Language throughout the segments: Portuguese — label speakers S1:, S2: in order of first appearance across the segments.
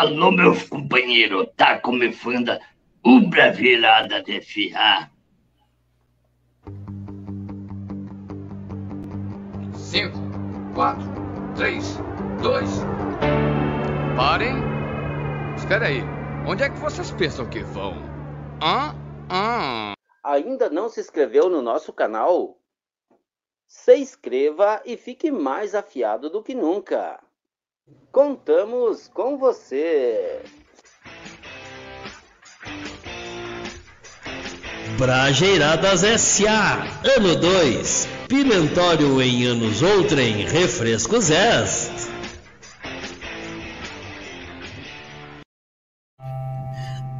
S1: Alô, meus companheiros, tá começando o Bravilhada DFA.
S2: Cinco, quatro, três, dois. Parem. Espera aí. Onde é que vocês pensam que vão? Hã? Hã?
S3: Ainda não se inscreveu no nosso canal? Se inscreva e fique mais afiado do que nunca. Contamos com você.
S4: Brajeiradas S.A. Ano 2. Pimentório em anos outrem. Refrescos S.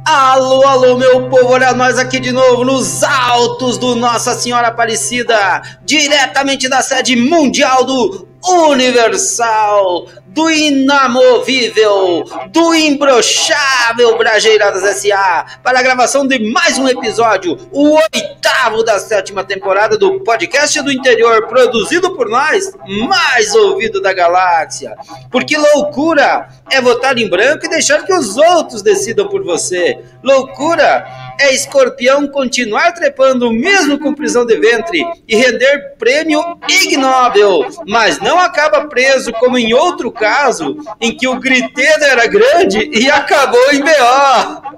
S5: Alô, alô, meu povo, olha nós aqui de novo nos altos do Nossa Senhora Aparecida, diretamente da sede mundial do Universal, do inamovível, do imbrochável Brajeiradas S.A. para a gravação de mais um episódio, o oitavo da sétima temporada do podcast do interior, produzido por nós, mais ouvido da galáxia. Porque loucura é votar em branco e deixar que os outros decidam por você. Loucura é escorpião continuar trepando mesmo com prisão de ventre e render prêmio ignóbil, mas não acaba preso como em outro caso em que o griteiro era grande e acabou em BO.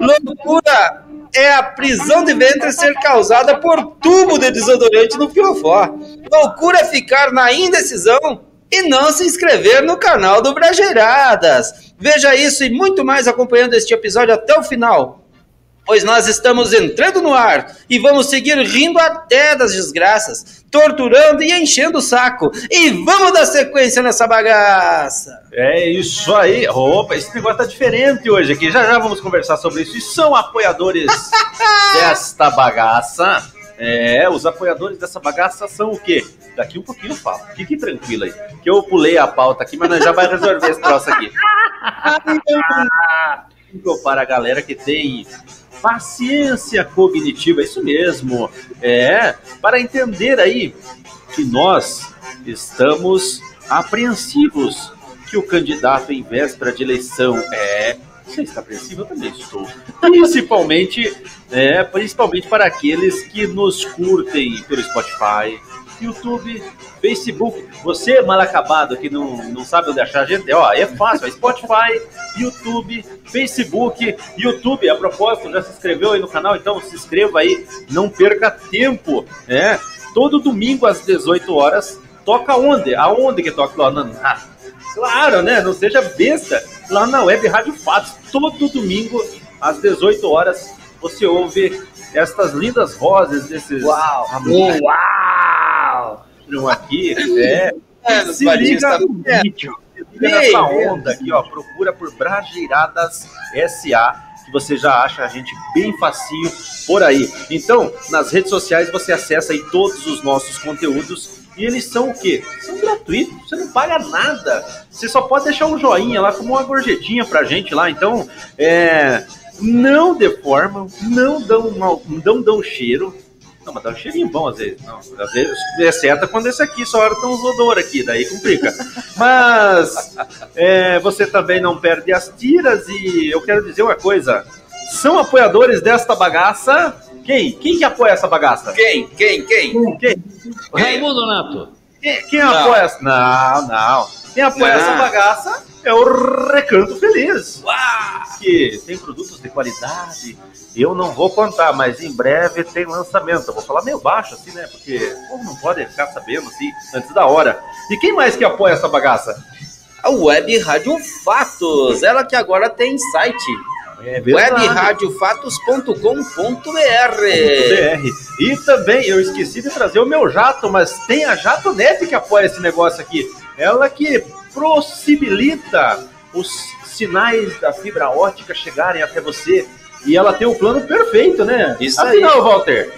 S5: Loucura é a prisão de ventre ser causada por tubo de desodorante no fiofó. Loucura é ficar na indecisão e não se inscrever no canal do Brajeiradas. Veja isso e muito mais acompanhando este episódio até o final. Pois nós estamos entrando no ar e vamos seguir rindo até das desgraças, torturando e enchendo o saco. E vamos dar sequência nessa bagaça.
S6: É isso aí. Opa, esse negócio tá diferente hoje aqui. Já já vamos conversar sobre isso. E são apoiadores desta bagaça. É, os apoiadores dessa bagaça são o quê? Daqui um pouquinho eu falo. Fique tranquilo aí. Que eu pulei a pauta aqui, mas nós já vai resolver esse troço aqui. Para a galera que tem paciência cognitiva, isso mesmo. É, para entender aí que nós estamos apreensivos que o candidato em véspera de eleição é você está apreensivo? Eu também estou. Principalmente, é, principalmente para aqueles que nos curtem pelo Spotify, YouTube, Facebook. Você, mal acabado, que não, não sabe onde achar a gente, ó, é fácil, é Spotify, YouTube, Facebook, YouTube, a propósito, já se inscreveu aí no canal? Então se inscreva aí, não perca tempo, é, todo domingo às 18 horas, toca onde? Aonde que toca lá? Claro, né, não seja besta, lá na Web Rádio Fatos, todo domingo às 18 horas, você ouve estas lindas vozes desses
S5: Uau!
S6: amores.
S5: Uau!
S6: aqui, é,
S5: É,
S6: se liga no vídeo. Nessa onda aqui, ó. Procura por Brageiradas SA, que você já acha a gente bem facinho por aí. Então, nas redes sociais você acessa aí todos os nossos conteúdos. E eles são o quê? São gratuitos, você não paga nada. Você só pode deixar um joinha lá como uma gorjetinha pra gente lá. Então, é, não deformam, não dão, mal, não dão cheiro. Não, mas dá um cheirinho bom às vezes. Não, às vezes, exceto quando esse aqui só hora tem uns odor aqui, daí complica. Mas é, você também não perde as tiras e eu quero dizer uma coisa. São apoiadores desta bagaça. Quem? Quem que apoia essa bagaça?
S5: Quem? Quem? Quem?
S6: Quem?
S4: Raimundo Nato.
S6: Quem, quem
S5: Não.
S6: apoia essa? Não, não. Quem apoia
S5: Não.
S6: essa bagaça é o Recanto Feliz.
S5: Uau!
S6: Que tem produtos de qualidade. Eu não vou contar, mas em breve tem lançamento. Eu vou falar meio baixo assim, né? Porque o povo não pode ficar sabendo assim antes da hora. E quem mais que apoia essa bagaça?
S5: A Web Rádio Fatos, ela que agora tem site.
S6: É
S5: webradiofatos.com.br
S6: BR. E também eu esqueci de trazer o meu jato, mas tem a Jato Net que apoia esse negócio aqui. Ela que possibilita os sinais da fibra ótica chegarem até você. E ela tem o plano perfeito, né?
S5: Isso
S6: Afinal, Walter,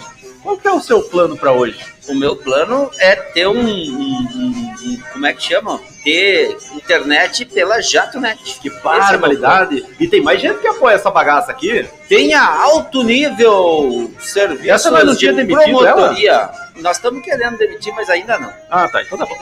S6: qual que é o seu plano para hoje?
S5: O meu plano é ter um, um- um- Como é que chama? Ter internet pela JatoNet.
S6: Que barbaridade! E tem mais gente que apoia essa bagaça aqui.
S5: Tenha alto nível serviço
S6: Essa nós não
S5: de
S6: tinha demitido
S5: promotoria. Nós estamos querendo demitir, mas ainda não.
S6: Ah, tá. Então tá bom.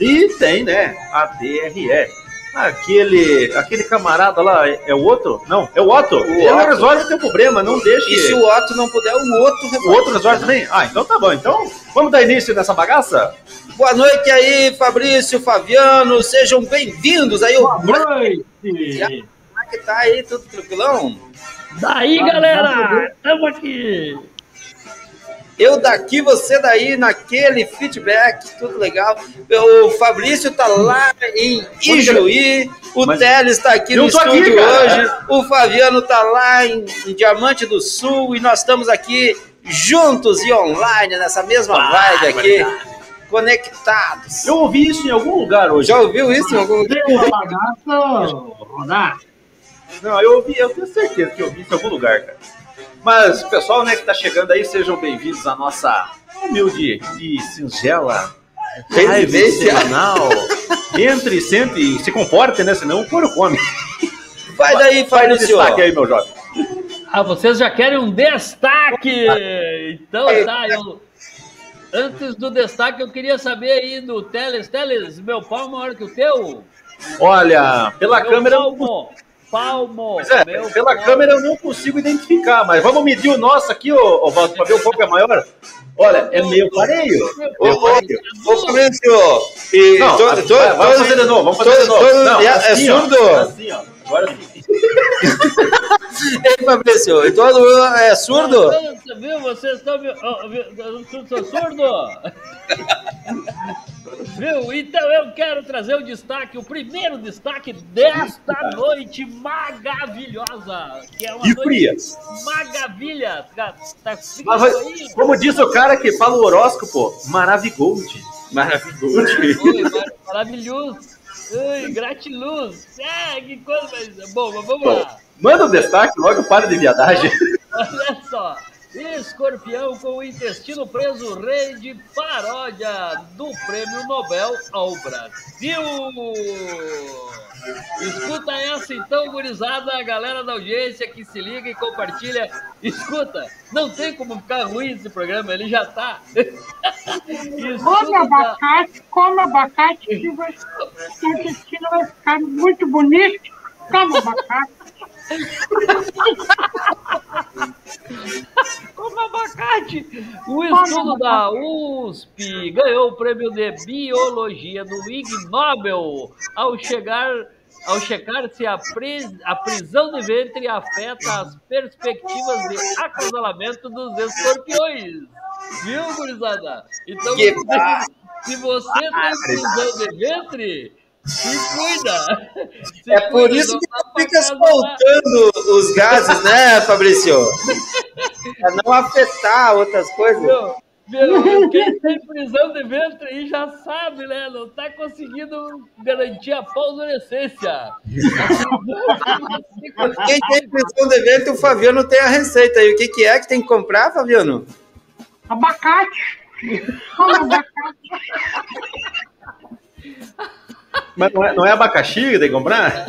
S6: E tem, né, a DRE, Aquele, aquele camarada lá, é, é o outro? Não, é o Otto.
S5: O
S6: Ele
S5: Otto.
S6: resolve o teu problema, não deixe.
S5: E se o Otto não puder, o outro
S6: O
S5: resolve.
S6: outro resolve também? Ah, então tá bom. Então, vamos dar início nessa bagaça?
S5: Boa noite aí, Fabrício, Fabiano, sejam bem-vindos aí. O Branco
S4: noite!
S5: que tá aí, tudo tranquilão?
S4: Daí, galera! Estamos aqui!
S5: Eu daqui, você daí, naquele feedback, tudo legal. O Fabrício tá lá em Ijuí, o
S6: Mas
S5: Teles tá aqui no
S6: aqui,
S5: estúdio
S6: cara.
S5: hoje, o Fabiano tá lá em, em Diamante do Sul e nós estamos aqui juntos e online nessa mesma vibe aqui, conectados.
S6: Eu ouvi isso em algum lugar hoje.
S5: Já ouviu isso em algum lugar?
S4: Deu uma bagaça, rodar!
S6: Não, eu ouvi, eu tenho certeza que eu ouvi isso em algum lugar, cara. Mas, pessoal, né, que tá chegando aí, sejam bem-vindos à nossa humilde e singela live semanal. Entre, sente e se comporte, né? Senão o couro come.
S5: Vai daí,
S6: Faz o destaque aí, meu jovem.
S4: Ah, vocês já querem um destaque? Então tá, eu... Antes do destaque, eu queria saber aí do Teles. Teles, meu pau maior que o teu?
S6: Olha, pela
S4: meu
S6: câmera.
S4: Palmo! Palmo!
S6: Pois é,
S4: meu
S6: pela
S4: palmo.
S6: câmera eu não consigo identificar, mas vamos medir o nosso aqui, ô, ô Valdo, pra ver o qual que é maior. Olha, é meio pareio.
S5: Ô, Fabrício,
S6: Não,
S5: to-
S6: vai-
S5: to-
S6: vai- vamos
S5: todos-
S6: fazer de novo, vamos fazer de
S5: todos-
S6: novo.
S5: todos-
S6: Não,
S5: é, é
S6: assim, ó,
S5: surdo?
S6: Assim, ó. Agora sim.
S5: Ei, Fabrício, e todo mundo é surdo?
S4: Você viu? Vocês estão. sou- surdo! Viu? Então eu quero trazer o destaque, o primeiro destaque desta noite maravilhosa. Que é uma
S6: E
S4: noite
S6: fria.
S4: maravilha. Tá, tá
S6: Mas como diz o cara que fala o horóscopo, maravigold. Maravigold.
S4: Maravilhoso. Ui, gratiluz. É, que coisa mais. Bom, mas vamos
S6: Bom,
S4: lá.
S6: manda o destaque logo, para de viadagem.
S4: Olha só. Escorpião com o intestino preso, rei de paródia do Prêmio Nobel ao Brasil. Escuta essa então, gurizada, a galera da audiência que se liga e compartilha. Escuta, não tem como ficar ruim esse programa, ele já tá.
S7: Come abacate, come abacate que seu intestino vai ficar muito bonito. Come abacate.
S4: como abacate. O estudo da USP ganhou o prêmio de biologia do Ig Nobel ao chegar ao checar se a, pris- a prisão de ventre afeta as perspectivas de acasalamento dos escorpiões. Viu, gurizada? Então, se você tem prisão de ventre, se cuida. Se
S5: É por
S4: cuida,
S5: isso
S4: não
S5: que tu fica soltando os gases, né, Fabrício? Pra não afetar outras coisas.
S4: Quem tem prisão de ventre aí já sabe, né? Não tá conseguindo garantir a pós-adolescência.
S5: Quem tem prisão de vento, o Fabiano tem a receita aí. O que, que é que tem que comprar, Fabiano?
S7: Abacate. Abacate.
S6: Mas não é, não é abacaxi que tem que comprar?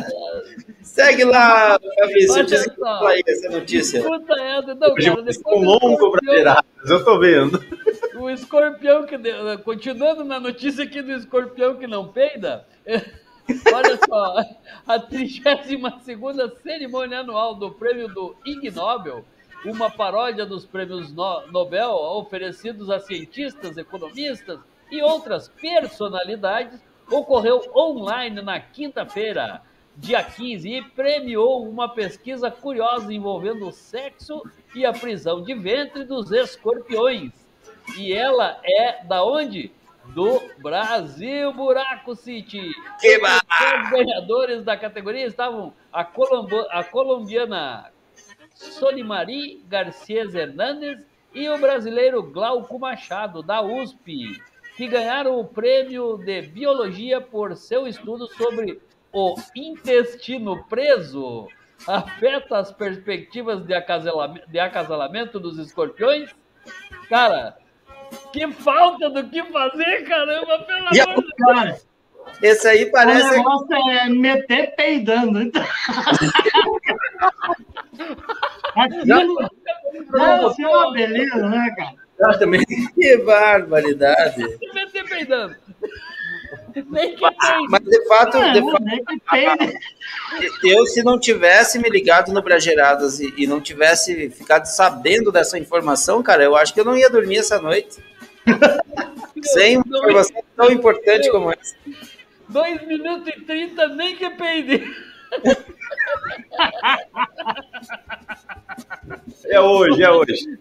S5: Segue lá, Fabrício. Diz
S4: só.
S5: aí essa notícia.
S4: Escuta essa, não,
S6: Hoje
S4: cara, depois
S6: longo tirar, eu tô vendo.
S4: O escorpião que continuando na notícia aqui do escorpião que não peida, olha só, a 32ª cerimônia anual do prêmio do Ig Nobel, uma paródia dos prêmios No- Nobel oferecidos a cientistas, economistas e outras personalidades, ocorreu online na quinta-feira, dia 15, e premiou uma pesquisa curiosa envolvendo o sexo e a prisão de ventre dos escorpiões. E ela é da onde? Do Brasil Buraco City.
S5: Que
S4: Os ganhadores da categoria estavam a, colombo- a colombiana Solimari Garcia Hernandes e o brasileiro Glauco Machado, da USP, que ganharam o prêmio de Biologia por seu estudo sobre o intestino preso afeta as perspectivas de acasalamento, de acasalamento dos escorpiões? Cara, que falta do que fazer, caramba, pelo
S5: E
S4: amor de
S7: Cara,
S5: Esse aí
S7: o
S5: parece.
S7: negócio é meter peidando. Então... Aquilo deve ser uma beleza, né, cara?
S6: Eu também.
S5: Que barbaridade.
S4: Nem que.
S5: Mas de fato,
S7: É,
S5: de fato
S7: nem que tem.
S5: eu se não tivesse me ligado no Brageiradas e, e não tivesse ficado sabendo dessa informação, cara, eu acho que eu não ia dormir essa noite. Sem uma informação tão importante como essa.
S4: 2 minutos e 30, nem que peide.
S6: É hoje, é hoje.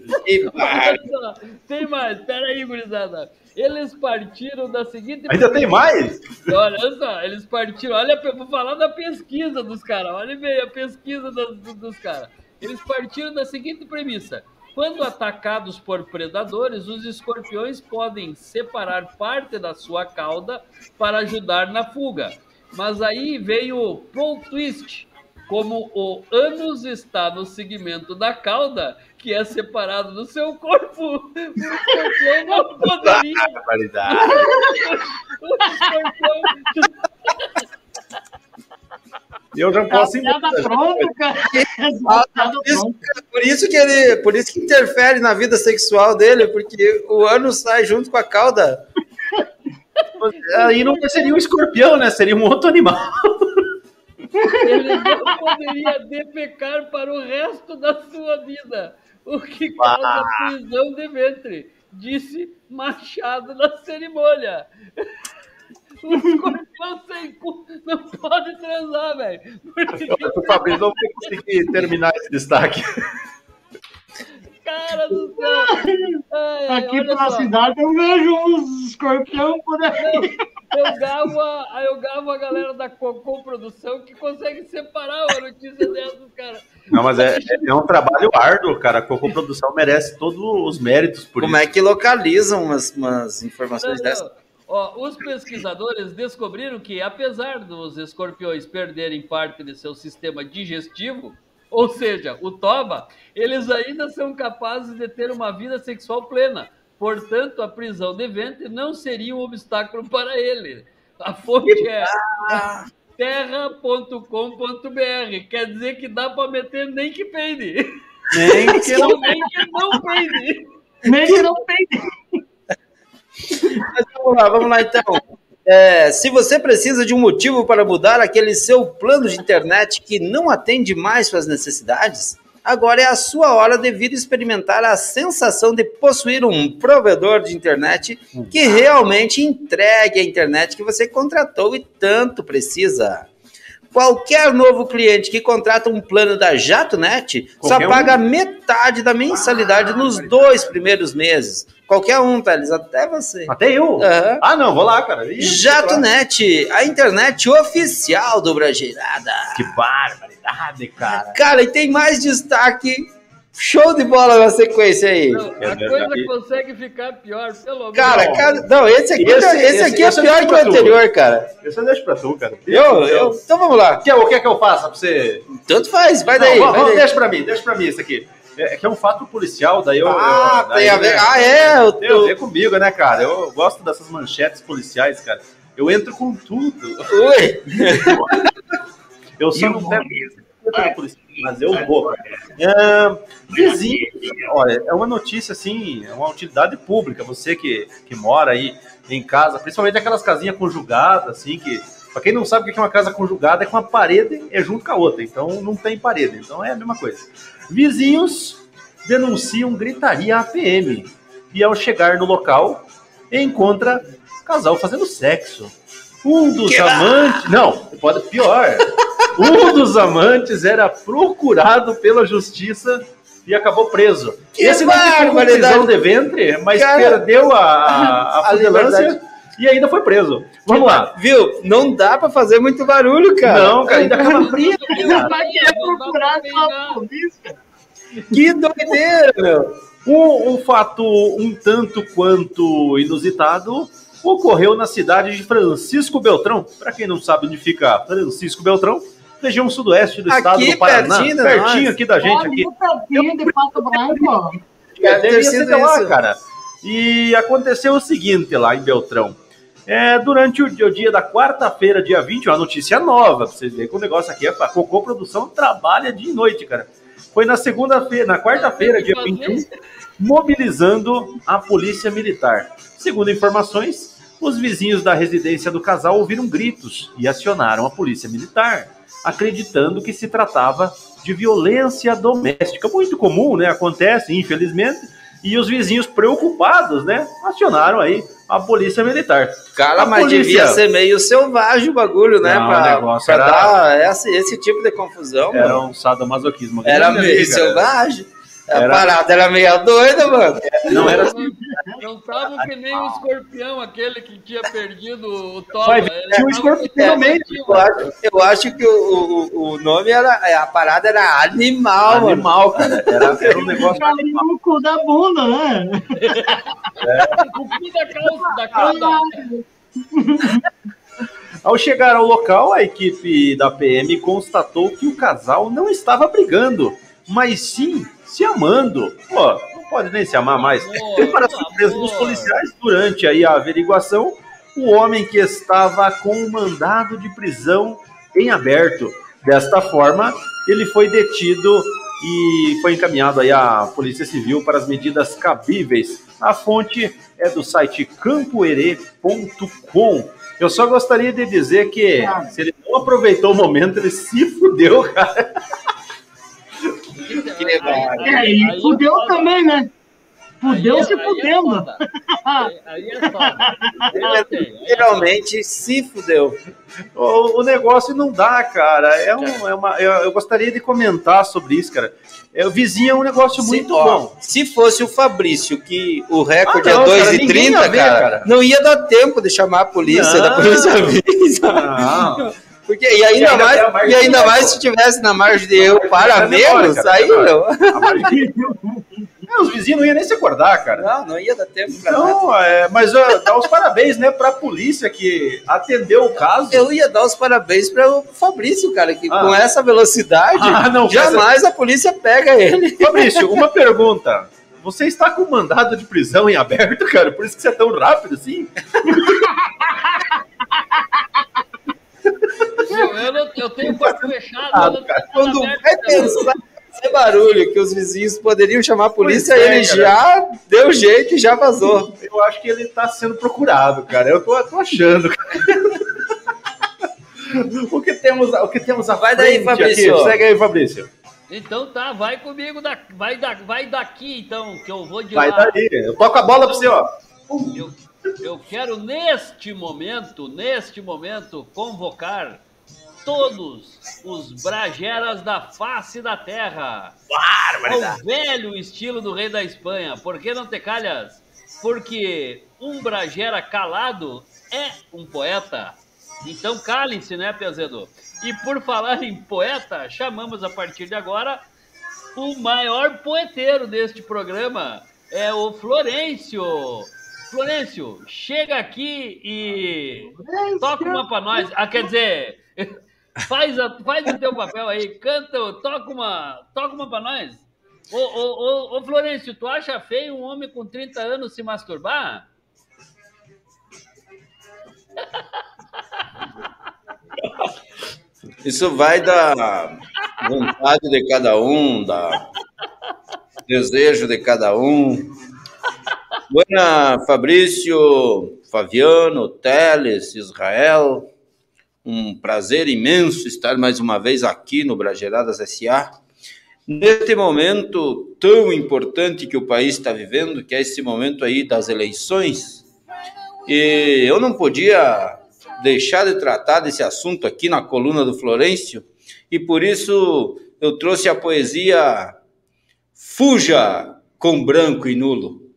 S4: Tem mais, peraí, gurizada. Eles partiram da seguinte.
S6: Ainda tem mais?
S4: Olha só, eles partiram. Olha, eu vou falar da pesquisa dos caras. Olha bem a pesquisa dos, dos caras. Eles partiram da seguinte premissa: quando atacados por predadores, os escorpiões podem separar parte da sua cauda para ajudar na fuga. Mas aí veio o plot twist. Como o ânus está no segmento da cauda, que é separado do seu corpo, o escorpião não poderia o escorpião
S6: Eu já posso ir.
S7: piada pronta, cara.
S5: Ah,
S7: Piada
S5: por, isso,
S7: pronta.
S5: por isso que ele, por isso que interfere na vida sexual dele, porque o ano sai junto com a cauda.
S6: Aí não seria um escorpião, né? Seria um outro animal.
S4: Ele não poderia defecar para o resto da sua vida, o que causa prisão de ventre, disse Machado na cerimônia. O escorpião sem cu não pode transar, velho. Porque,
S6: O Fabrício não vai conseguir terminar esse destaque.
S4: Cara do céu.
S7: Aqui pela
S4: só.
S7: cidade eu vejo uns escorpião por aí.
S4: Eu gavo, a, eu gavo a galera da Cocô Produção que consegue separar uma notícia dessas, cara.
S6: Não, mas é, é um trabalho árduo, cara. A Cocô Produção merece todos os méritos por
S5: Como
S6: isso.
S5: é que localizam umas, informações
S4: não.
S5: dessas?
S4: Ó, os pesquisadores descobriram que, apesar dos escorpiões perderem parte de seu sistema digestivo, ou seja, o toba, eles ainda são capazes de ter uma vida sexual plena. Portanto, a prisão de ventre não seria um obstáculo para ele. A fonte é terra.com.br. Quer dizer que dá para meter nem que peide.
S6: Nem que não
S4: nem que não peide.
S7: Nem que não tem.
S5: Mas vamos lá, vamos lá então. É, se você precisa de um motivo para mudar aquele seu plano de internet que não atende mais suas necessidades, agora é a sua hora de vir experimentar a sensação de possuir um provedor de internet que realmente entregue a internet que você contratou e tanto precisa. Qualquer novo cliente que contrata um plano da JatoNet só
S6: Qualquer um?
S5: paga metade da mensalidade nos dois primeiros meses. Qualquer um, Thales, até você.
S6: Até eu?
S5: Aham.
S6: Ah, não, vou lá, cara.
S5: JatoNet, a internet oficial do Brageirada.
S6: Que barbaridade, cara.
S5: Cara, e tem mais destaque. Show de bola na sequência aí.
S4: Não,
S6: É
S4: a
S6: verdade.
S4: coisa consegue ficar pior, pelo amor
S5: Cara, cara, não, esse aqui,
S6: Esse-
S5: esse,
S6: esse-
S5: aqui é
S6: esse eu
S5: pior que o
S6: pra tu.
S5: anterior, cara.
S6: Isso eu deixo pra tu, cara.
S5: Eu, eu, então vamos lá.
S6: Quer, o que é que eu faça pra você?
S5: Tanto faz, vai
S6: Não,
S5: daí.
S6: vamos,
S5: vai
S6: vamos,
S5: daí.
S6: deixa pra mim, deixa pra mim isso aqui. É, é que é um fato policial, daí eu.
S5: Ah,
S6: eu, daí,
S5: tem a ver.
S6: né,
S5: Ah, é? Eu,
S6: Tem a ver comigo, né, cara? Eu gosto dessas manchetes policiais, cara. Eu entro com tudo.
S5: Ui.
S6: Eu só não pego policial, mas eu vou. É, vizinho, olha, é uma notícia assim, é uma utilidade pública. Você que, que mora aí em casa, principalmente aquelas casinhas conjugadas, assim, que. Pra quem não sabe o que é uma casa conjugada, é com uma parede é junto com a outra, então não tem parede, então é a mesma coisa. Vizinhos denunciam gritaria à PM e ao chegar no local encontra casal fazendo sexo. Um dos
S5: Que
S6: amantes, não, pode pior. Um dos amantes era procurado pela justiça e acabou preso.
S5: Que
S6: Esse não ficou com prisão de ventre, mas
S5: Cara.
S6: perdeu a, a,
S5: A
S6: e ainda foi preso. Vamos lá.
S5: Viu? Não dá pra fazer muito barulho, cara.
S6: Não, cara, ainda acaba preso.
S7: Pela polícia.
S5: Que doideira, meu.
S6: Um, um fato um tanto quanto inusitado ocorreu na cidade de Francisco Beltrão. Para quem não sabe onde fica Francisco Beltrão, região sudoeste do
S5: Aqui,
S6: estado do Paraná,
S5: pertinho de
S6: pertinho
S5: nós.
S6: aqui da gente aqui.
S7: Pertinho de Pato Branco.
S6: É,
S5: Deve
S6: ser de lá, cara. E aconteceu o seguinte lá em Beltrão. É, durante o dia, o dia da quarta-feira, dia 20, uma notícia nova, pra vocês verem que o negócio aqui é a Cocô Produção trabalha dia e noite, cara. Foi na segunda-feira, na quarta-feira, dia 21, mobilizando a polícia militar. Segundo informações, os vizinhos da residência do casal ouviram gritos e acionaram a polícia militar, acreditando que se tratava de violência doméstica. Muito comum, né? Acontece, infelizmente. E os vizinhos preocupados, né? Acionaram aí a polícia militar.
S5: Cara,
S6: A
S5: mas
S6: polícia-
S5: devia ser meio selvagem o bagulho, né?
S6: Não, o
S5: pra
S6: negócio
S5: pra
S6: era-
S5: dar esse, esse tipo de confusão,
S6: Era
S5: mano.
S6: um sadomasoquismo.
S5: Era meio selvagem. A
S6: Era-
S5: parada era meio doida, mano.
S6: Não era
S4: Não estavam que nem o escorpião, aquele que tinha perdido o toba.
S6: Ver,
S4: Ele
S6: tinha um escorpião no meio.
S5: Eu acho, eu acho que o, o, o nome era. A parada era animal, mano.
S6: animal, cara. Era, era um negócio.
S7: Ali no cu da bunda, né?
S4: O cu da calça, da calça.
S6: Ao chegar ao local, a equipe da PM constatou que o casal não estava brigando, mas sim se amando. Pô, não pode nem se amar mais. E para surpresa dos policiais, durante aí a averiguação, o homem que estava com um mandado de prisão em aberto. Desta forma, ele foi detido e foi encaminhado aí à Polícia Civil para as medidas cabíveis. A fonte é do site campoerê.com. Eu só gostaria de dizer que se ele não aproveitou o momento, ele se fudeu, cara.
S5: Que.
S7: É, e fudeu também, né? Fudeu se
S4: Aí é
S7: fudendo.
S4: Aí- é foda. É
S5: Literalmente se fudeu.
S6: O, o negócio não dá, cara. É, um, é uma, eu, eu gostaria de comentar sobre isso, cara. É, o vizinho é um negócio
S5: Se-
S6: muito
S5: ó,
S6: bom.
S5: Se fosse o Fabrício, que o recorde
S6: Ah, não,
S5: é
S6: cara,
S5: 2,30,
S6: ninguém ia ver,
S5: cara,
S6: cara.
S5: não ia dar tempo de chamar a polícia,
S6: Não.
S5: da polícia vir.
S6: Não.
S5: Porque, e ainda,
S6: E ainda
S5: mais, e ainda mais se tivesse na margem de erro para
S6: memória,
S5: menos,
S6: cara,
S5: aí,
S6: memória.
S5: meu.
S6: A margem- É, os vizinhos não iam nem se acordar, cara.
S5: Não, não ia dar tempo pra nada.
S6: Não, é, mas ó, dá os parabéns, né, pra polícia que atendeu o caso.
S5: Eu ia dar os parabéns para o Fabrício, cara, que
S6: Ah.
S5: com essa velocidade,
S6: Ah, não,
S5: jamais a polícia pega ele.
S6: Fabrício, uma pergunta. Você está com mandado de prisão em aberto, cara? Por isso que você é tão rápido assim?
S4: Eu, não- eu tenho fechada. eu não tenho
S5: Quando vai pensar fazer barulho que os vizinhos poderiam chamar a polícia,
S6: é,
S5: ele
S6: cara.
S5: já deu jeito e já vazou.
S6: Eu acho que ele tá sendo procurado, cara. Eu tô, tô achando, cara. O que temos, o que temos a
S5: Vai daí, Fabrício.
S6: Segue aí, Fabrício.
S4: Então tá, vai comigo, da, vai, da, vai daqui então, que eu vou de
S6: Vai
S4: lá.
S6: daí. Eu toco a bola pra você, ó.
S4: Eu, eu quero neste momento, neste momento, convocar todos os brageras da face da terra. Ao velho estilo do rei da Espanha. Por que não te calhas? Porque um bragera calado é um poeta. Então cale-se, né, Pezedo? E por falar em poeta, chamamos a partir de agora o maior poeteiro deste programa. É o Florencio. Florencio, chega aqui e toca uma pra nós. Ah, quer dizer, faz, a- faz o teu papel aí, canta, toca uma, toca uma pra nós. Ô, ô, ô, ô, Florencio, tu acha feio um homem com 30 anos se masturbar?
S5: Isso vai da vontade de cada um, da desejo de cada um. Buena, Fabrício, Fabiano, Teles, Israel. Um prazer imenso estar mais uma vez aqui no Brageradas S.A. Neste momento tão importante que o país está vivendo, que é esse momento aí das eleições, e eu não podia deixar de tratar desse assunto aqui na coluna do Florencio, e por isso eu trouxe a poesia Fuja com branco e nulo.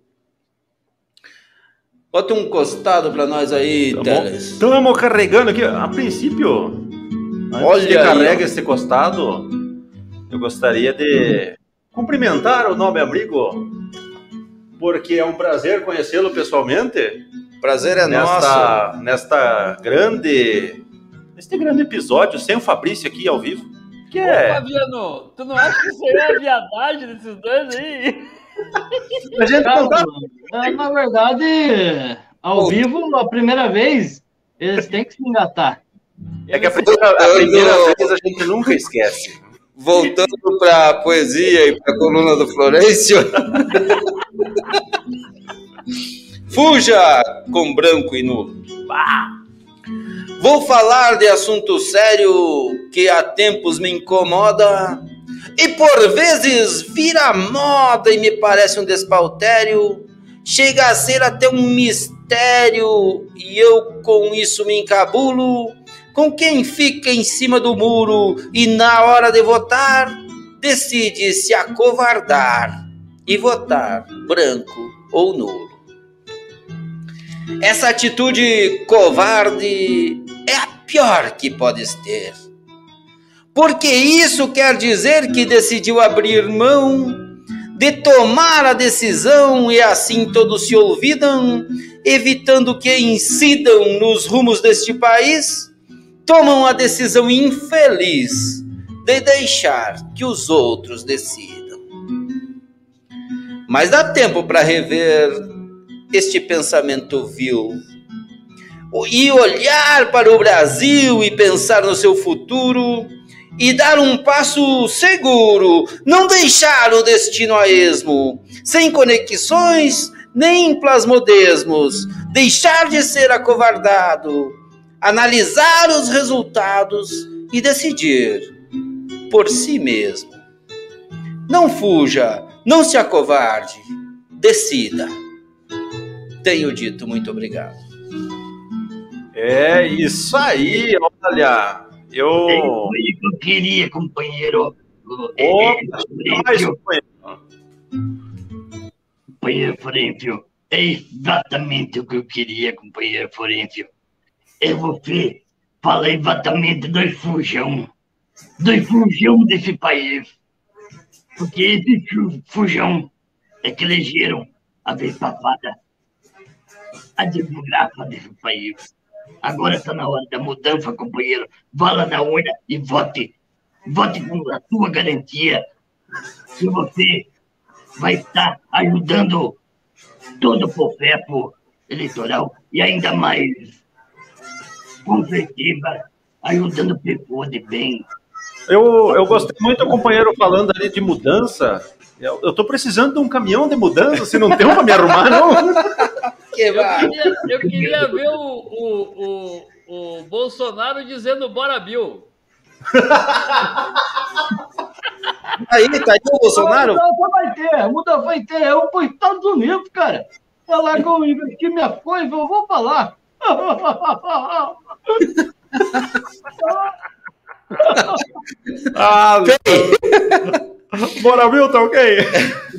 S5: Bota um costado para nós aí, Teles.
S6: Estamos carregando aqui. A princípio, antes
S5: Olha
S6: que
S5: aí,
S6: carregue
S5: ó.
S6: esse costado, eu gostaria de cumprimentar o nobre amigo, porque é um prazer conhecê-lo pessoalmente.
S5: Prazer é nosso.
S6: nesta, nesta grande. Neste grande episódio, sem o Fabrício aqui ao vivo. Que
S4: Ô,
S6: é.
S4: Fabiano, tu não acha que isso aí é a viadagem desses dois aí?
S6: A gente não tá-
S7: É, na verdade, ao vivo, a primeira vez, eles têm que se engatar.
S6: É que a primeira, a primeira vez a gente nunca esquece.
S5: Voltando para a poesia e para a coluna do Florencio. Fuja com branco e nulo. Vou falar de assunto sério que há tempos me incomoda e por vezes vira moda e me parece um despautério. Chega a ser até um mistério e eu com isso me encabulo. Com quem fica em cima do muro e na hora de votar decide se acovardar e votar branco ou nulo. Essa atitude covarde é a pior que podes ter. Porque isso quer dizer que decidiu abrir mão de tomar a decisão e assim todos se olvidam, evitando que incidam nos rumos deste país, tomam a decisão infeliz de deixar que os outros decidam. Mas dá tempo para rever este pensamento vil e olhar para o Brasil e pensar no seu futuro e dar um passo seguro, não deixar o destino a esmo, sem conexões nem plasmodesmos, deixar de ser acovardado, analisar os resultados e decidir por si mesmo. Não fuja, não se acovarde, decida. Tenho dito muito obrigado.
S6: É isso aí, olha. Eu.
S1: É eu queria, companheiro. É,
S6: Opa, mais
S1: Frêncio,
S6: companheiro.
S1: companheiro é exatamente o que eu queria, companheiro Frêncio. É você fala exatamente do fujão. Do fujão desse país. Porque esse fu- fujão é que elegeram a vez passada a desgraça desse país. Agora está na hora da mudança, companheiro. Vá lá na urna e vote. Vote com a sua garantia que você vai estar ajudando todo o processo eleitoral e ainda mais, com certeza, ajudando pessoas de bem.
S6: Eu, eu gostei muito do companheiro falando ali de mudança. Eu, eu tô precisando de um caminhão de mudança, se não tem um pra me arrumar, não.
S4: Eu queria, eu queria ver o, o, o, o Bolsonaro dizendo bora Bill.
S5: Aí, tá aí o Bolsonaro?
S8: Mudança vai ter, mudança vai ter. Eu para os Estados Unidos, cara. Falar que eu investi minha coisa, eu vou falar.
S6: Ah, Bora? Tá ok?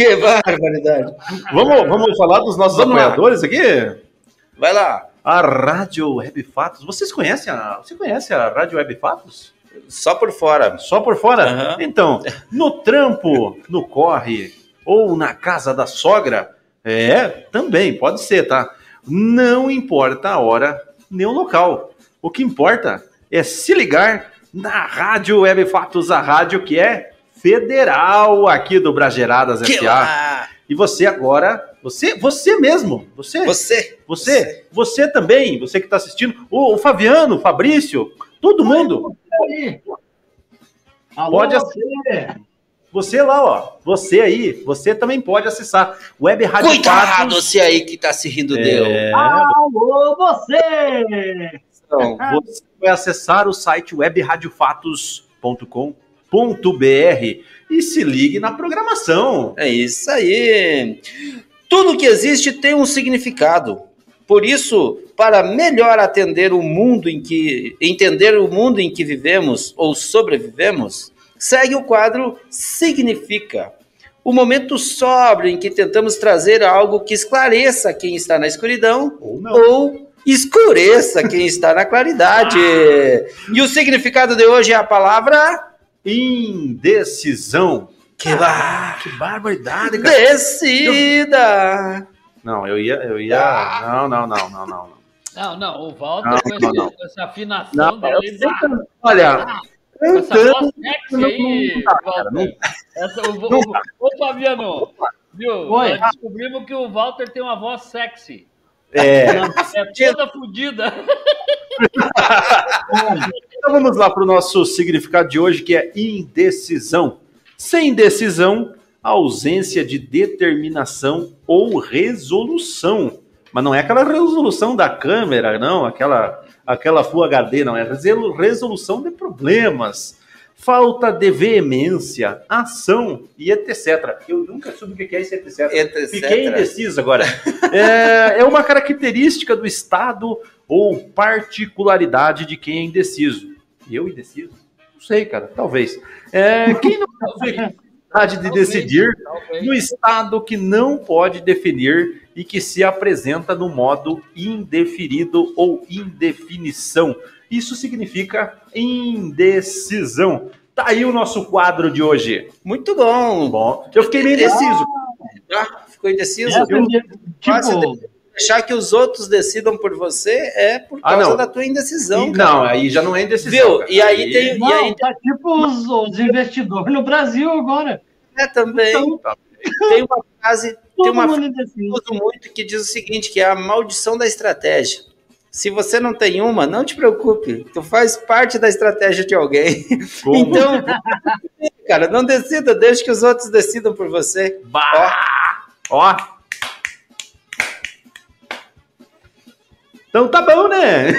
S5: Que barbaridade.
S6: Vamos, vamos falar dos nossos
S5: Vamos lá.
S6: apoiadores aqui?
S5: Vai lá.
S6: A Rádio Web Fatos. Vocês conhecem a, você conhece a Rádio Web Fatos?
S5: Só por fora.
S6: Só por fora?
S5: Aham.
S6: Então, no trampo, no corre ou na casa da sogra, é, também pode ser, tá? Não importa a hora nem o local. O que importa é se ligar na Rádio Web Fatos, a rádio que é federal aqui do Brageradas
S5: Que
S6: SA. E você agora, você, você mesmo, você,
S5: Você.
S6: você, você também, você que está assistindo, o, o Fabiano, o Fabrício, todo mundo,
S8: Aí. Alô,
S6: Pode
S8: você.
S6: você lá, ó, você aí, você também pode acessar Web Rádio
S5: Cuidado, você aí que tá se rindo dele.
S6: É,
S8: Alô, você.
S5: Então,
S6: você vai acessar o site webradiofatos.com.br e se ligue na programação.
S5: É isso aí. Tudo que existe tem um significado. Por isso, para melhor atender o mundo em que entender o mundo em que vivemos ou sobrevivemos, segue o quadro Significa. O momento sóbrio em que tentamos trazer algo que esclareça quem está na escuridão
S6: Ou
S5: ou escureça quem está na claridade. E o significado de hoje é a palavra
S6: Indecisão.
S5: que vai.
S6: Que barbaridade, cara.
S5: Decida.
S6: Não, eu ia, eu ia. Não, não, não, não, não.
S4: Não, não, o Walter
S6: Não,
S4: com, esse-
S6: não, não.
S4: essa afinação
S6: Não, eu
S4: dele.
S6: sei que- Olha,
S4: com essa voz sexy aí, Walter. Essa, o, o, o, ô, Fabiano, viu?
S8: Oi.
S4: Nós descobrimos que o Walter tem uma voz sexy.
S6: É,
S4: É toda fodida.
S6: então vamos lá para o nosso significado de hoje, que é indecisão. Sem decisão, ausência de determinação ou resolução. Mas não é aquela resolução da câmera, não, aquela, aquela Full HD, não, é resolu- resolução de problemas. Falta de veemência, ação e etc. Eu nunca soube o que é esse etc.
S5: Etc.
S6: Fiquei indeciso agora. É, é uma característica do estado ou particularidade de quem é indeciso. Eu indeciso? Não sei, cara, talvez. É, quem não possui capacidade de decidir
S4: Talvez.
S6: no estado que não pode definir e que se apresenta no modo indefinido ou indefinição. Isso significa indecisão. Tá aí o nosso quadro de hoje.
S5: Muito bom.
S6: Bom, eu fiquei meio indeciso.
S5: Ah, ficou indeciso?
S8: De-
S5: Fácil
S8: tipo,
S5: Deixar que os outros decidam por você é por
S6: Ah,
S5: causa
S6: não.
S5: da tua indecisão,
S6: E-
S5: cara.
S6: não, aí já não é indecisão.
S5: Viu?
S6: cara.
S5: E aí tem-
S8: não,
S5: e aí-
S8: tá tipo os, os investidores no Brasil agora.
S5: É também.
S8: Então,
S5: Tem uma frase, tem
S8: todo
S5: uma
S8: mundo indeciso.
S5: eu uso muito que diz o seguinte, que é a maldição da estratégia. Se você não tem uma, não te preocupe. Tu faz parte da estratégia de alguém.
S6: Como?
S5: Então, cara, não decida, deixe que os outros decidam por você.
S6: Bah! Ó. Então tá bom, né?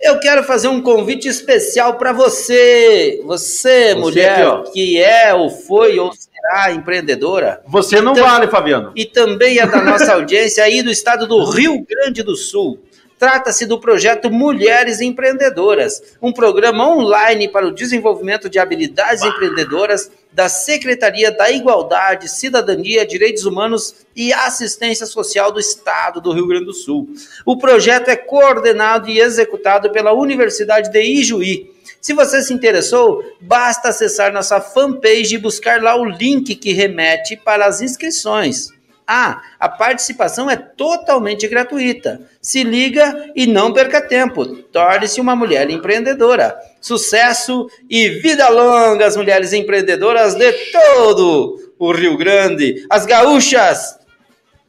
S5: Eu quero fazer um convite especial para você, você,
S6: Você
S5: mulher
S6: aqui, ó.
S5: que é ou foi ou será empreendedora.
S6: Você não vale, Fabiano.
S5: e também é da nossa audiência aí do estado do Rio Grande do Sul. Trata-se do projeto Mulheres Empreendedoras, um programa online para o desenvolvimento de habilidades empreendedoras da Secretaria da Igualdade, Cidadania, Direitos Humanos e Assistência Social do Estado do Rio Grande do Sul. O projeto é coordenado e executado pela Universidade de Ijuí. Se você se interessou, basta acessar nossa fanpage e buscar lá o link que remete para as inscrições. Ah, a participação é totalmente gratuita. Se liga e não perca tempo. Torne-se uma mulher empreendedora. Sucesso e vida longa às mulheres empreendedoras de todo o Rio Grande, as gaúchas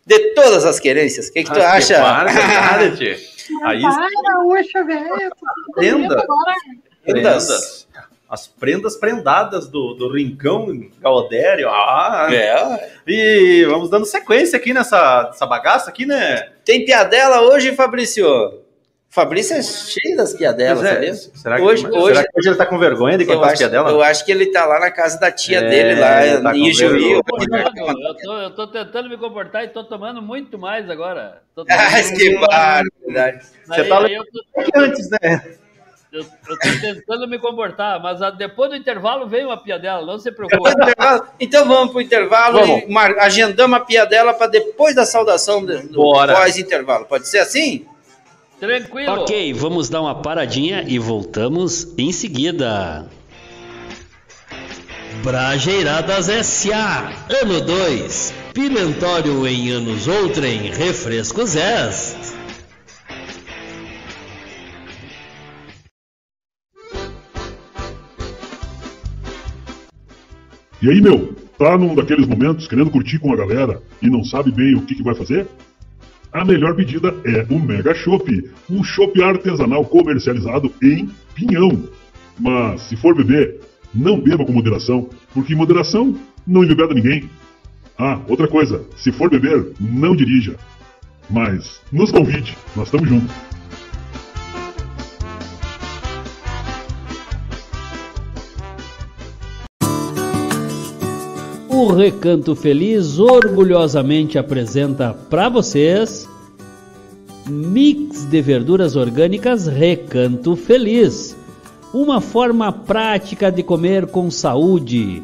S5: de todas as querências. O que, que tu
S6: Ah,
S5: acha?
S6: para, tchê. Aí
S7: Para, uxa, velho.
S6: prenda,
S5: Prendas.
S6: prendas. As prendas prendadas do, do Rincão Gaudério. Ah,
S5: É,
S6: E vamos dando sequência aqui nessa, nessa bagaça aqui, né?
S5: tem piadela hoje, Fabrício? Fabrício é cheio das piadelas,
S6: é, será, que,
S5: Hoje-
S6: será
S5: hoje-
S6: que hoje ele tá com vergonha de contar as piadelas?
S5: eu acho que ele tá lá na casa da tia
S6: É,
S5: dele, lá
S6: tá
S5: em.
S4: Comportando, Eu tô, eu tô tentando me comportar e tô tomando muito mais agora. Tô tomando
S5: Ah, que barbaridade.
S6: Você
S4: Aí-
S6: tá
S4: aí eu, tô,
S6: Antes, né?
S4: Eu, eu tô tentando me comportar, mas a- depois do intervalo vem uma piadela, não se preocupe.
S5: Então vamos pro intervalo
S6: Vamos.
S5: e mar- agendamos a piadela para depois da saudação do, do pós-intervalo. Pode ser assim?
S4: Tranquilo.
S9: Ok, vamos dar uma paradinha e voltamos em seguida. Brajeiradas S.A. Ano 2. Pimentório em anos outrem. Refrescos S.
S10: E aí, meu, tá num daqueles momentos querendo curtir com a galera e não sabe bem o que, que vai fazer? A melhor pedida é o Mega Chopp, um chopp artesanal comercializado em Pinhão. Mas se for beber, não beba com moderação, porque moderação não embebeda ninguém. Ah, outra coisa, se for beber, não dirija. Mas nos convide, nós estamos juntos.
S11: O Recanto Feliz orgulhosamente apresenta para vocês Mix de verduras orgânicas Recanto Feliz, uma forma prática de comer com saúde.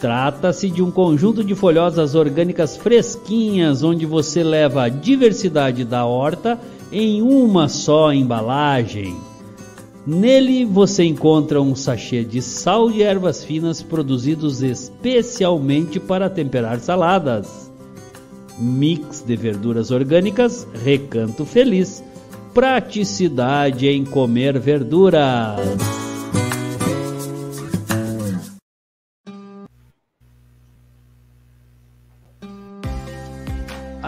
S11: Trata-se de um conjunto de folhosas orgânicas fresquinhas onde você leva a diversidade da horta em uma só embalagem. Nele você encontra um sachê de sal de ervas finas produzidos especialmente para temperar saladas. Mix de verduras orgânicas Recanto Feliz. Praticidade em comer verduras.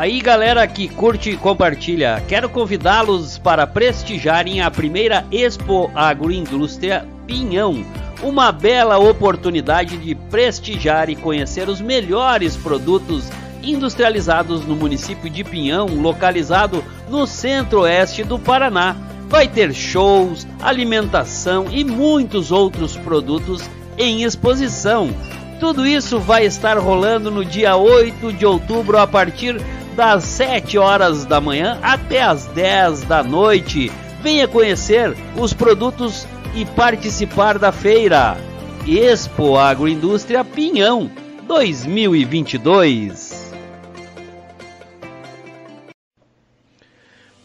S11: Aí galera que curte e compartilha, quero convidá-los para prestigiarem a primeira Expo Agroindústria Pinhão, uma bela oportunidade de prestigiar e conhecer os melhores produtos industrializados no município de Pinhão, localizado no centro-oeste do Paraná. Vai ter shows, alimentação e muitos outros produtos em exposição. Tudo isso vai estar rolando no dia 8 de outubro a partir das 7 horas da manhã até as 10 da noite. Venha conhecer os produtos e participar da feira. Expo Agroindústria Pinhão 2022.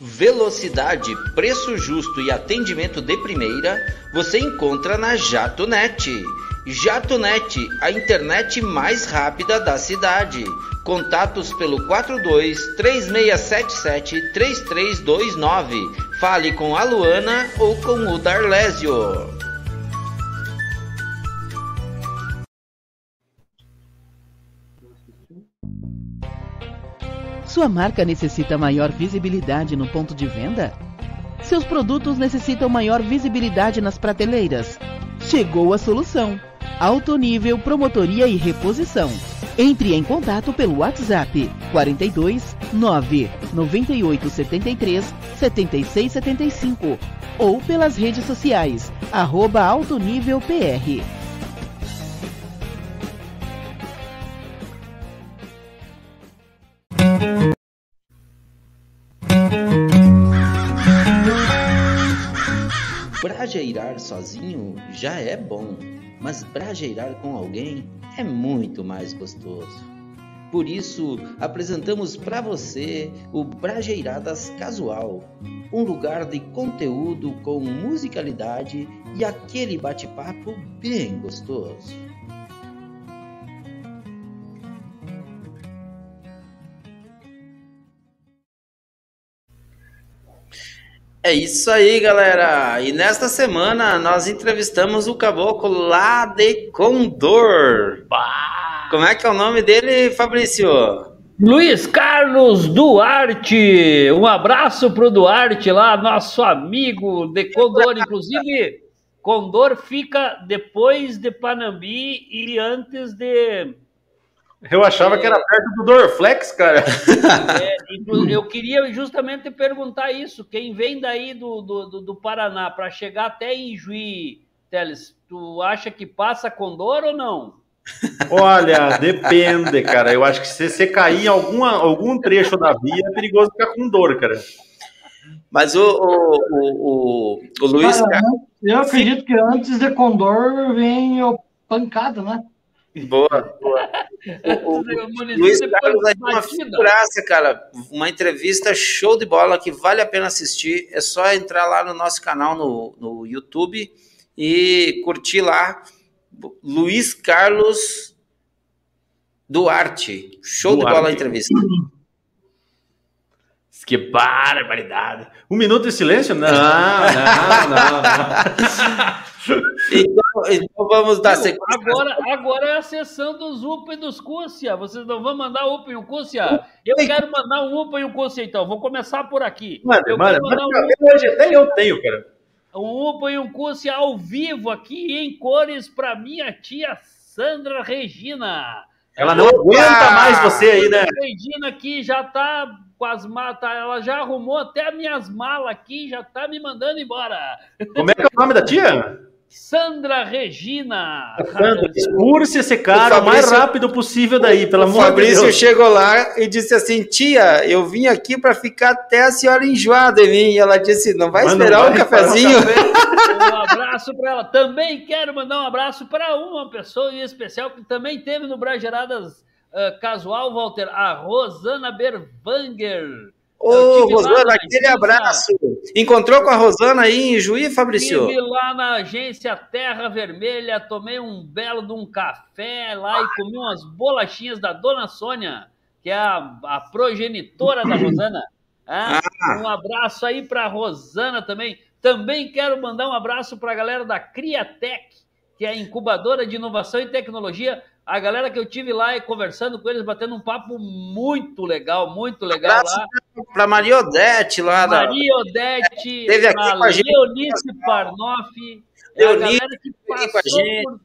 S5: Velocidade, preço justo e atendimento de primeira você encontra na JatoNet. JatoNet, a internet mais rápida da cidade. Contatos pelo 42 3677 3329. Fale com a Luana ou com o Darlésio.
S12: Sua marca necessita maior visibilidade no ponto de venda? Seus produtos necessitam maior visibilidade nas prateleiras? Chegou a solução! Alto nível promotoria e reposição. Entre em contato pelo WhatsApp 42 9 98 73 76 75 ou pelas redes sociais arroba Alto Nível PR.
S5: Brajeirar sozinho já é bom, mas brajeirar com alguém é muito mais gostoso. Por isso, apresentamos para você o Brajeiradas Casual, um lugar de conteúdo com musicalidade e aquele bate-papo bem gostoso. É isso aí, galera. E nesta semana nós entrevistamos o caboclo lá de Condor. Como é que é o nome dele, Fabrício?
S4: Luiz Carlos Duarte. Um abraço pro Duarte lá, nosso amigo de Condor. Inclusive, Condor fica depois de Panambi e antes de
S6: Eu achava que era perto do Dorflex, cara.
S4: É, eu queria justamente perguntar isso. Quem vem daí do, do, do- Paraná para chegar até em Juí, Teles, tu acha que passa Condor ou não?
S6: Olha, depende, cara. Eu acho que se você cair em alguma, algum trecho da via, é perigoso ficar com dor, cara.
S5: Mas o, o, o, o, o Luiz
S8: Cara. Eu acredito que antes de Condor vem o pancada, né?
S5: Boa, boa. O, o Luiz Carlos aí uma figuraça, cara. Uma entrevista show de bola que vale a pena assistir. É só entrar lá no nosso canal no, no YouTube e curtir lá. Luiz Carlos Duarte. Show de bola a
S6: Duarte.
S5: entrevista.
S6: Que barbaridade. Um minuto de silêncio? Não, não, não, não.
S5: Então, então vamos dar sequência.
S4: Agora, agora é a sessão dos UPA e dos Cúcia. Vocês não vão mandar UPA e um Cúcia? Eu quero mandar um UPA e um Cúcia, então. Vou começar por aqui.
S6: Mano,
S4: eu
S6: mano, mano,
S4: um,
S6: hoje até eu tenho, cara.
S4: um UPA e um Cúcia ao vivo aqui em cores para minha tia Sandra Regina.
S6: Ela não aguenta mais você aí, né?
S4: A Regina aqui já tá com as malas, ela já arrumou até minhas malas aqui, já tá me mandando embora.
S6: Como é que é o nome da tia?
S4: Sandra Regina.
S6: Sandra, escurse esse cara
S5: O
S6: o mais
S5: Fabrício-
S6: rápido possível daí, pelo amor de
S5: Fabrício
S6: Deus.
S5: chegou lá e disse assim: Tia, eu vim aqui para ficar até a senhora enjoada em mim. E ela disse: Não vai
S6: Mas não
S5: esperar
S6: vai
S5: um
S6: esperar um
S5: cafezinho?
S4: Um abraço para ela. Também quero mandar um abraço para uma pessoa em especial que também teve no Brageradas ah, Casual, Walter, a Rosana Berwanger.
S5: Ô, Rosana,
S4: na
S5: aquele abraço. Encontrou com a Rosana aí em Juí, Fabrício?
S4: Estive lá na agência Terra Vermelha, tomei um belo de um café lá e comi umas bolachinhas da Dona Sônia, que é a, a progenitora da Rosana. Ah, Um abraço aí para Rosana também. Também quero mandar um abraço para a galera da Criatec, que é a incubadora de inovação e tecnologia. A galera que eu tive lá e conversando com eles, batendo um papo muito legal, muito legal
S5: Abraço
S4: lá.
S5: Pra Maria Odete lá da.
S4: Maria Odete,
S5: Teve aqui com a gente.
S4: Leonice Parnoff, é a
S5: Leonice
S4: galera que
S5: a
S4: passou, por-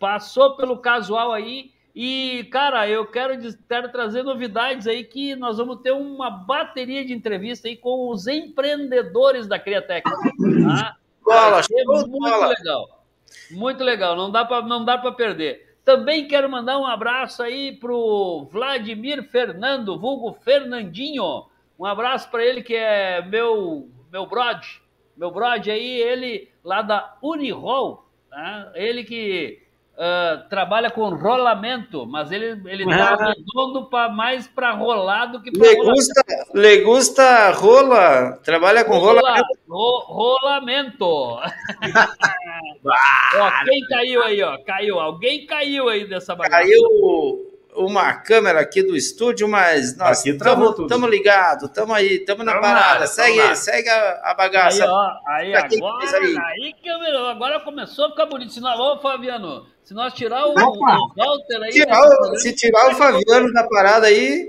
S4: passou pelo casual aí. E, cara, eu quero, quero trazer novidades aí que nós vamos ter uma bateria de entrevista aí com os empreendedores da Criatec. Tá?
S5: Bola, de
S4: muito
S5: bola.
S4: legal. Muito legal, não dá para não dá para perder. Também quero mandar um abraço aí pro Vladimir Fernando, vulgo Fernandinho. Um abraço para ele que é meu meu brod, meu brod aí, ele lá da Unirol, tá? Ele que ah, trabalha com rolamento, mas ele ele tá
S5: Ah.
S4: redondo para mais para rolar do que para
S5: Legusta, Legusta rola. Trabalha com rola.
S4: Rola, ro- rolamento. ó, quem caiu aí, ó? Caiu. Alguém caiu aí dessa bagaça.
S5: Caiu uma câmera aqui do estúdio, mas nós estamos ligados, estamos aí, estamos na
S6: Tamo na
S5: parada. segue,
S6: lá.
S5: segue a, a
S4: Aí,
S5: bagaça.
S4: ó, aí
S5: Pra quem
S4: agora,
S5: aí?
S4: aí que eu. Agora começou a ficar bonito. Nós, ô, Fabiano, se nós tirar o,
S7: Opa!
S4: o Walter aí.
S5: Tirar
S4: desse
S5: o- se tirar o Fabiano da parada aí,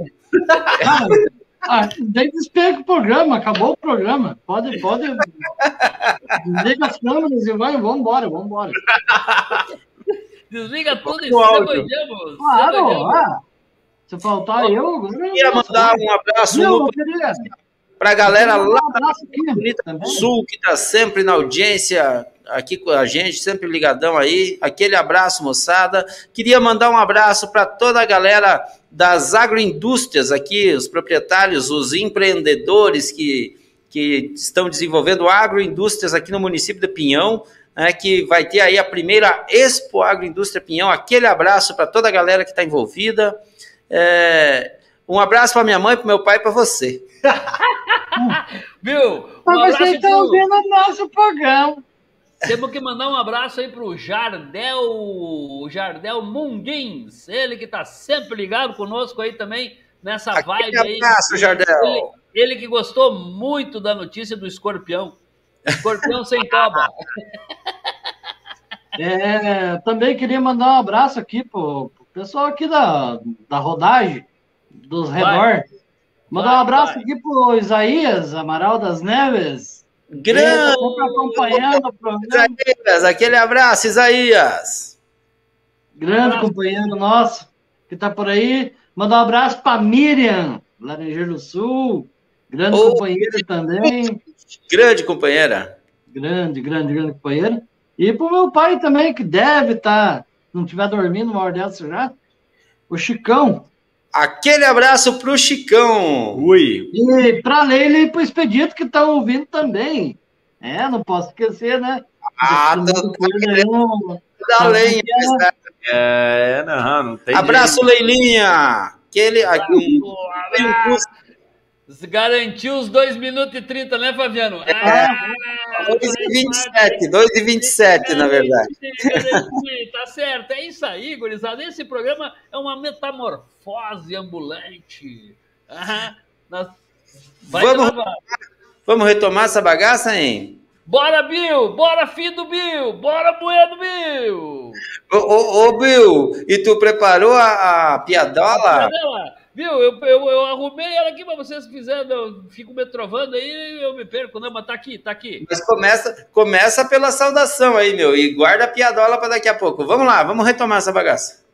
S7: Ah, daí despega o programa, acabou o programa. Pode, pode. Desliga as câmeras e vai, vamos embora, vamos embora.
S4: Desliga tudo e
S6: o áudio.
S4: cegojamos.
S7: Claro, ah, se faltar eu, eu
S5: queria mandar um abraço
S7: queria.
S5: pra galera lá
S7: um
S5: do. Sul, que tá sempre na audiência aqui com a gente, sempre ligadão aí. Aquele abraço, moçada. Queria mandar um abraço para toda a galera das agroindústrias aqui, os proprietários, os empreendedores que, que estão desenvolvendo agroindústrias aqui no município de Pinhão. né, que vai ter aí a primeira Expo Agroindústria Pinhão. Aquele abraço para toda a galera que está envolvida. É, um abraço para minha mãe, para meu pai e para você.
S4: Viu? Um
S7: Mas
S4: abraço
S7: vocês estão
S4: pro-
S7: ouvindo o nosso programa.
S4: Temos que mandar um abraço aí pro Jardel, Jardel Mundins, ele que tá sempre ligado conosco aí também nessa
S5: Aquele
S4: vibe aí.
S5: abraço, Jardel.
S4: Ele, ele que gostou muito da notícia do escorpião. Escorpião sem toba.
S7: É, também queria mandar um abraço aqui pro, pro pessoal aqui da, da rodagem, dos
S4: Vai.
S7: redor. Mandar
S4: Vai,
S7: um abraço
S4: vai.
S7: aqui pro Isaías Amaral das Neves.
S5: Grande
S7: acompanhando o programa.
S5: Isaías, aquele abraço, Isaías.
S7: Grande
S4: Abraço.
S7: companheiro nosso que tá por aí. Mandar um abraço pra Miriam, Laranjeiro do Sul. Grande
S5: Ô,
S7: companheira também.
S5: Grande companheira.
S7: Grande, grande, grande companheira. E pro meu pai também, que deve estar, não estiver dormindo uma hora dessa já. O Chicão.
S5: Aquele abraço pro Chicão.
S6: Ui.
S7: E pra Leila e pro Expedito que estão ouvindo também. É, não posso esquecer, né?
S5: Ah, tá-
S7: um-
S5: Da lenha.
S7: que é?
S5: mas tá-
S6: É, não, não tem
S5: Abraço, Leilinha. Aquele. aqui, um- tem um curso
S4: Garantiu os 2 minutos e 30, né, Fabiano?
S5: É.
S4: Ah,
S5: 2 e 27, 2 e 27, na verdade.
S4: Tá certo, é isso aí, gurizada. Esse programa é uma metamorfose ambulante. Ah, nós-
S5: Vamos-
S4: gravar.
S5: Vamos retomar essa bagaça, hein?
S4: Bora, Bill! Bora, filho do Bill! Bora, Bueno Bill!
S5: Ô, ô, ô, Bill, e tu preparou a, a piadola?
S4: Cadela, Viu? Eu, eu, eu arrumei ela aqui pra vocês fizerem. Eu fico me trovando aí eu me perco. Não, mas tá aqui, tá aqui.
S5: Mas começa, começa pela saudação aí, meu, e guarda a piadola para daqui a pouco. Vamos lá, vamos retomar essa bagaça.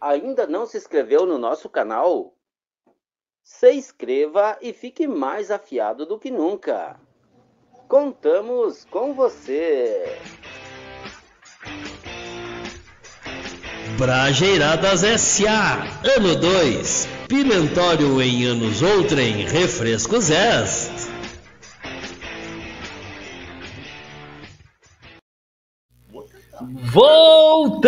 S3: Ainda não se inscreveu no nosso canal? Se inscreva e fique mais afiado do que nunca. Contamos com você.
S9: Brajeiradas S.A. Ano 2. Pimentório em anos outrem. Refrescos S.
S4: Voltamos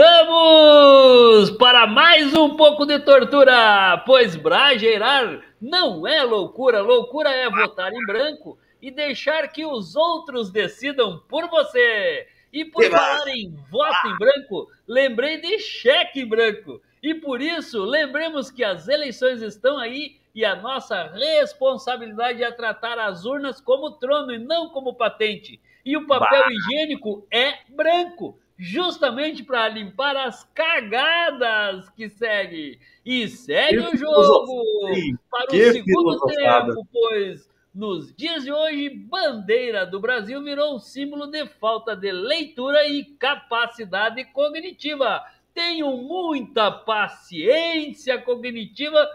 S4: para mais um pouco de tortura, pois brajeirar não é loucura, loucura é votar em branco e deixar que os outros decidam por você. E por falar em voto em branco, lembrei de cheque em branco. E por isso, lembremos que as eleições estão aí e a nossa responsabilidade é tratar as urnas como trono e não como patente. E o papel higiênico é branco. justamente para limpar as cagadas que segue. E segue
S6: Que
S4: o jogo
S6: filosofia,
S4: para o
S6: que
S4: segundo
S6: filosofada.
S4: tempo, pois nos dias de hoje, bandeira do Brasil virou um símbolo de falta de leitura e capacidade cognitiva. Tenho muita paciência cognitiva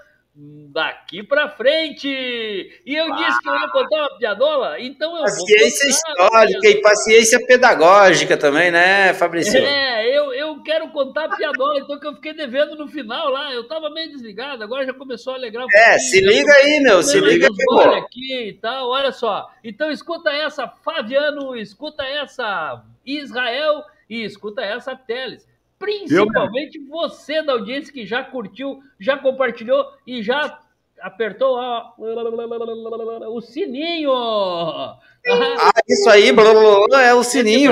S4: daqui para frente. E eu disse que eu ia contar uma piadola, então eu
S5: Paciência histórica e paciência pedagógica também, né, Fabrício?
S4: é, eu, eu quero contar a piadola, então que eu fiquei devendo no final lá. Eu tava meio desligado, agora já começou a alegrar um
S5: É, se liga aí, meu, se liga aí, pô.
S4: aqui e tal, olha só. Então escuta essa, Fabiano, escuta essa, Israel e escuta essa, Teles. Principalmente você da audiência que já curtiu, já compartilhou e já apertou o sininho.
S5: Ah, isso aí, blá, blá, blá, é o sininho.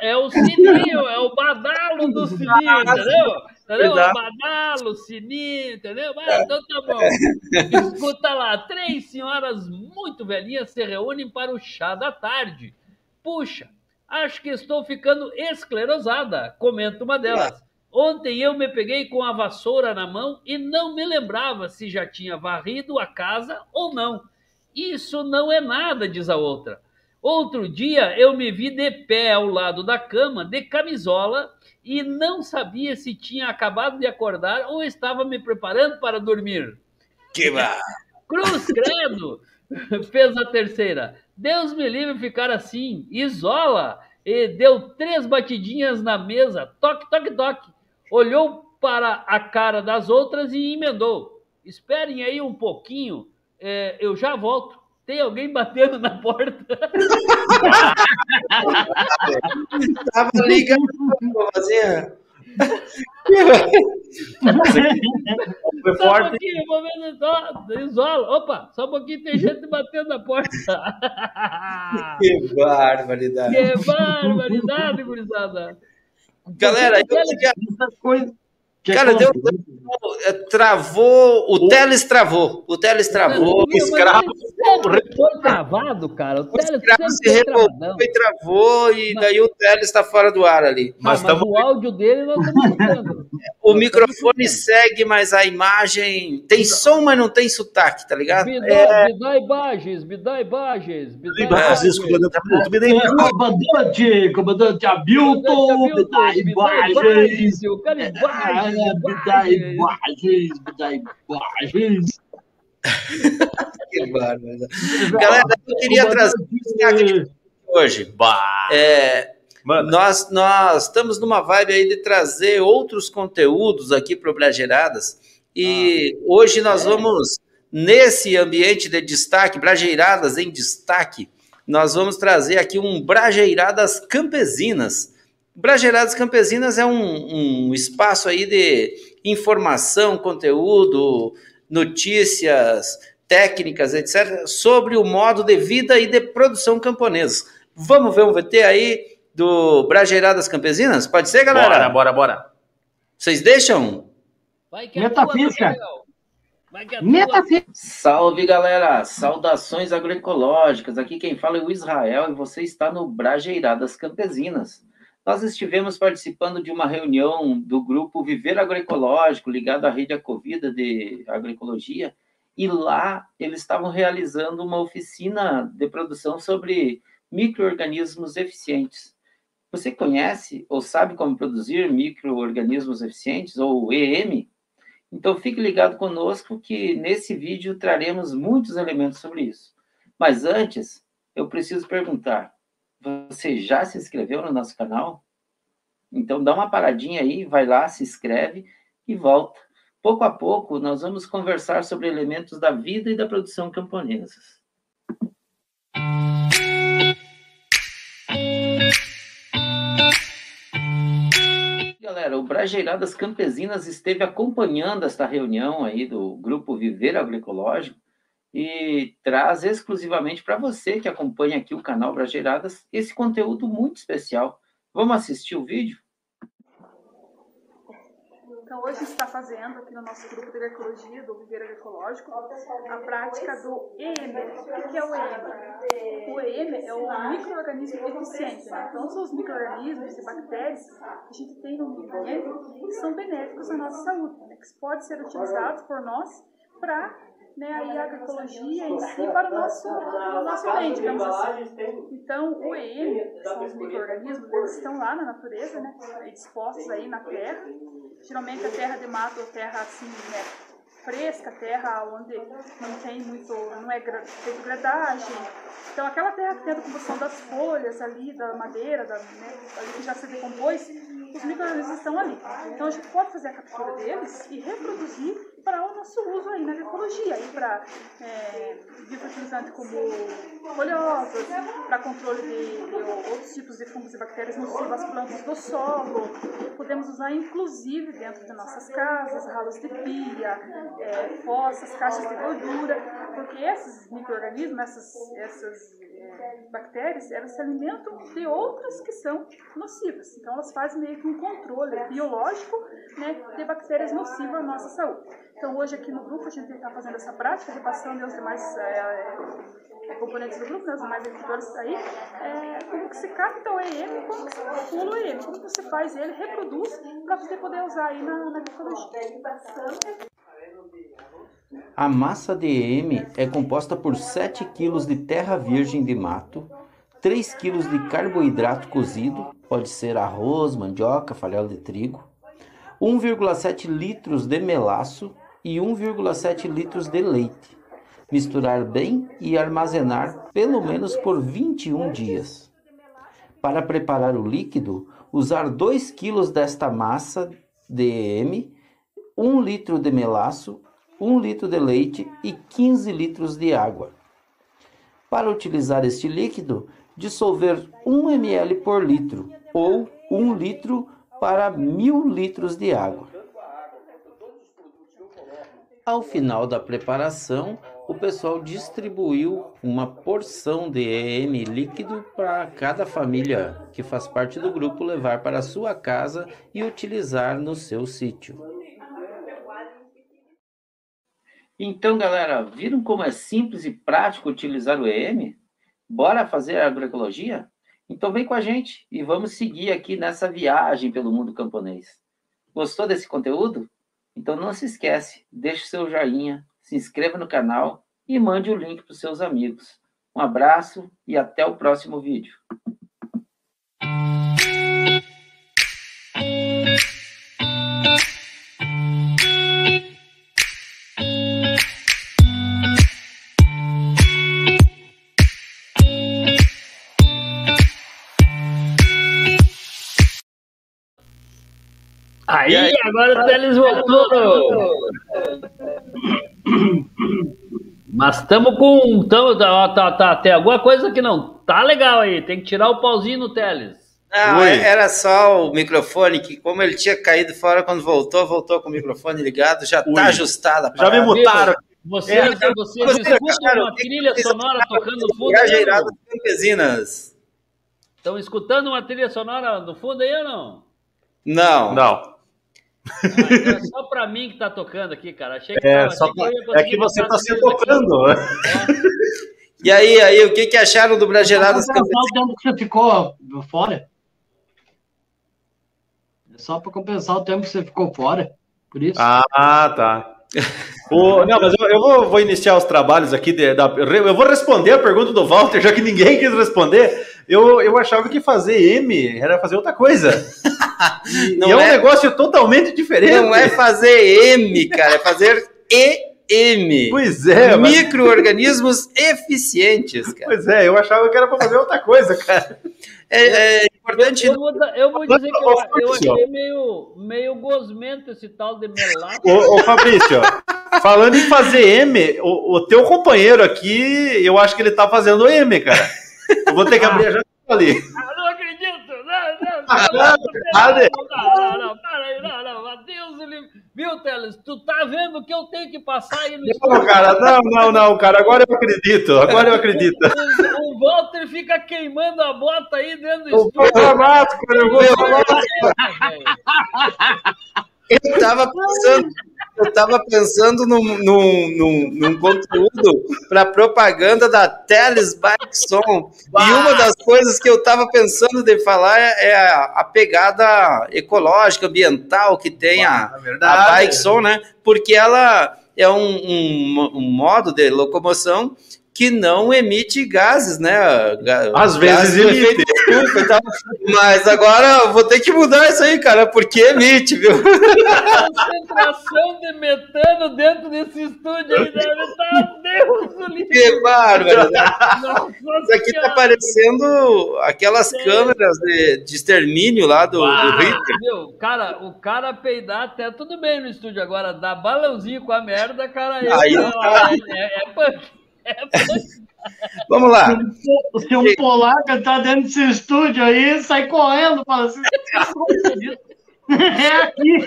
S4: É o sininho, é o badalo do sininho, entendeu? Entendeu? É o badalo, sininho, entendeu? Ah, então tá bom. Escuta lá, três senhoras muito velhinhas se reúnem para o chá da tarde. Puxa, acho que estou ficando esclerosada, comenta uma delas. Ontem eu me peguei com a vassoura na mão e não me lembrava se já tinha varrido a casa ou não. Isso não é nada, diz a outra. Outro dia eu me vi de pé ao lado da cama, de camisola, e não sabia se tinha acabado de acordar ou estava me preparando para dormir.
S5: Que ba-
S4: Cruz credo! Fez a terceira. Deus me livre ficar assim. Isola! E deu três batidinhas na mesa. Toque, toque, toque. Olhou para a cara das outras e emendou. Esperem aí um pouquinho. é, eu já volto. Tem alguém batendo na porta.
S5: Tava ligando, vozinha.
S6: Foi
S4: Só um
S6: forte.
S4: pouquinho, vou ver só. Isola. Opa, só um pouquinho, tem gente batendo na porta.
S5: Que barbaridade.
S4: Que barbaridade, gurizada.
S5: Galera, eu queria...
S7: Que
S5: Cara,
S7: é
S5: deu, é, travou, o Teles travou, o Teles travou, o escravo,
S4: foi travado, cara. O
S5: o escravo se revoltou e travou, e daí o Teles está fora do ar ali.
S6: Mas
S4: Mas, mas
S6: tamo-
S4: o áudio dele nós estamos escutando.
S5: O microfone segue, mas a imagem tem som, mas não tem sotaque, tá ligado?
S4: Me
S5: É,
S4: dá, me dá imagens, me dá imagens, me dá imagens.
S6: comandante Hamilton, me dê
S7: É, Comandante, comandante Hamilton, me dá
S4: Me dá
S7: imagens.
S4: imagens, eu quero imagens,
S7: Dá
S4: imagens.
S5: que barbaridade. Galera, eu queria trazer um destaque de hoje.
S6: Bah.
S5: É, nós, nós estamos numa vibe aí de trazer outros conteúdos aqui para o Brajeiradas. E hoje nós vamos, nesse ambiente de destaque, Brajeiradas em destaque, nós vamos trazer aqui um Brajeiradas Campesinas. Brajeiradas Campesinas é um, um espaço aí de informação, conteúdo, notícias, técnicas, etc., sobre o modo de vida e de produção camponesa. Vamos ver um VT aí do Brajeiradas Campesinas? Pode ser, galera?
S6: bora, bora, bora.
S5: Vocês deixam?
S4: Vai que é
S7: Meta
S4: tua,
S7: ficha.
S4: Gabriel. Vai que é.
S3: Salve galera, saudações agroecológicas. Aqui quem fala é o Israel e você está no Brajeiradas Campesinas. Nós estivemos participando de uma reunião do grupo Viver Agroecológico, ligado à rede Acovida de agroecologia, e lá eles estavam realizando uma oficina de produção sobre micro-organismos eficientes. Você conhece ou sabe como produzir micro-organismos eficientes, ou EM? Então fique ligado conosco que nesse vídeo traremos muitos elementos sobre isso. Mas antes, eu preciso perguntar: você já se inscreveu no nosso canal? Então dá uma paradinha aí, vai lá, se inscreve e volta. Pouco a pouco nós vamos conversar sobre elementos da vida e da produção camponesas. Galera, o Brajeiradas Campesinas esteve acompanhando esta reunião aí do grupo Viver Agroecológico e traz exclusivamente para você que acompanha aqui o canal Brajeiradas esse conteúdo muito especial. Vamos assistir o vídeo?
S13: Então, hoje está fazendo aqui no nosso grupo de agroecologia, do Viveiro Agroecológico, a prática do EM. O que é o EM? O EM é o microorganismo eficiente. Né? Então, são os microorganismos e bactérias que a gente tem no ambiente que são benéficos à nossa saúde, né? que podem ser utilizados por nós para né, a agroecologia em si para o nosso, o nosso bem, digamos assim. Então, o EM, são os micro-organismos, eles estão lá na natureza, né, dispostos aí na terra. Geralmente a terra de mato ou terra assim, né, fresca, terra onde não tem muito, não é tem degradagem. Então aquela terra que tem a decomposição das folhas ali, da madeira, da, né, ali que já se decompôs, os micro-organismos estão ali. Então a gente pode fazer a captura deles e reproduzir para o nosso uso aí na agroecologia, aí para é, biofertilizante como folhosas, para controle de, de, outros tipos de fungos e bactérias nocivas às plantas do solo. Podemos usar inclusive dentro de nossas casas, ralos de pia, é, fossas, caixas de gordura, porque esses micro-organismos, essas, essas é, bactérias, elas se alimentam de outras que são nocivas. Então elas fazem meio que um controle biológico né, de bactérias nocivas à nossa saúde. Então, hoje aqui no grupo, a gente está fazendo essa prática, repassando aos demais é, é, componentes do grupo, né, os demais agricultores aí, é, como que se capta o EM, como que se calcula o EM, como que você faz ele, reproduz, para você poder usar aí na, na agricultura.
S5: A massa de EM é composta por 7 kg de terra virgem de mato, 3 kg de carboidrato cozido, pode ser arroz, mandioca, farelo de trigo, 1,7 litros de melaço, e 1,7 litros de leite. Misturar bem e armazenar pelo menos por 21 dias. Para preparar o líquido, usar 2 kg desta massa DM, 1 litro de melaço, 1 litro de leite e 15 litros de água. Para utilizar este líquido, dissolver 1 ml por litro ou 1 litro para 1000 litros de água. Ao final da preparação, o pessoal distribuiu uma porção de EM líquido para cada família que faz parte do grupo levar para sua casa e utilizar no seu sítio. Então, galera, viram como é simples e prático utilizar o EM? Bora fazer agroecologia? Então vem com a gente e vamos seguir aqui nessa viagem pelo mundo camponês. Gostou desse conteúdo? Então não se esquece, deixe seu joinha, se inscreva no canal e mande o link para os seus amigos. Um abraço e até o próximo vídeo.
S11: Agora o Teles voltou. Mas estamos com. Tamo, tá, tá, tá, tem alguma coisa que não tá legal aí. Tem que tirar o pauzinho no Teles.
S5: Não, Oi. era só o microfone, que como ele tinha caído fora quando voltou, voltou com o microfone ligado, já tá ajustado a
S6: Já me mutaram.
S11: Vocês, é, você, escutam cara, uma trilha sonora tocando no fundo?
S5: Campesinas.
S11: Estão escutando uma trilha sonora no fundo aí ou não?
S5: Não.
S6: Não.
S11: Ah, é só pra mim que tá tocando aqui, cara. Achei que,
S6: é,
S11: tava,
S6: só pra... que é que você tá se tocando. É.
S5: E aí, aí, o que, que acharam do Brageladas
S7: Só o tempo que você ficou fora. É só para compensar o tempo que você ficou fora. Por isso.
S6: Ah, tá. o, não, mas eu, eu vou, vou, iniciar os trabalhos aqui. De, da, eu vou responder a pergunta do Walter, já que ninguém quis responder. Eu, eu achava que fazer M era fazer outra coisa. E, e é, é, um negócio totalmente diferente.
S5: Não é fazer M, cara, é fazer EM.
S6: Pois é.
S5: Micro-organismos eficientes, cara.
S6: Pois é, eu achava que era para fazer outra coisa, cara.
S5: É, é importante.
S11: Eu, eu, vou, eu, vou, dizer que eu, eu achei meio, meio gosmento esse tal de melaço.
S6: Ô, ô Fabrício, falando em fazer M, o, o, teu companheiro aqui, eu acho que ele tá fazendo M, cara. Eu vou ter que abrir a janela ali.
S11: Ah, não acredito! Não, não, não, não, não, não, para aí, não, não, Adeus, viu, Teles? Tu tá vendo que eu tenho que passar aí no
S6: Não, cara, não, não, não, cara, agora eu acredito, agora eu acredito.
S11: O, o, Walter fica queimando a bota aí dentro do estúdio.
S6: Eu vou falar máscara, eu vou falar
S5: Eu tava pensando, eu tava pensando num, num, num, num conteúdo para propaganda da Teles Bike Som. E uma das coisas que eu tava pensando de falar é, é a, a pegada ecológica, ambiental que tem a, a Bike Som, né? Porque ela é um, um, um modo de locomoção que não emite gases, né?
S6: Às vezes
S5: gases
S6: emite.
S5: estufa e. Mas agora eu vou ter que mudar isso aí, cara, porque emite, viu?
S4: concentração de metano dentro desse estúdio aí deve estar Deus.
S5: Que bárbaro! né?
S4: Nossa
S5: Isso aqui tá
S4: Senhora.
S5: parecendo aquelas câmeras de, de extermínio lá do, do
S4: Ah,
S5: Hitler.
S4: meu, cara, o cara peidar até tudo bem no estúdio agora, dar balãozinho com a merda, cara,
S5: Aí
S4: é,
S5: tá.
S4: é, é. É punk.
S5: Vamos lá.
S7: Se um polaco tá dentro desse estúdio aí, sai correndo, fala assim. É aqui.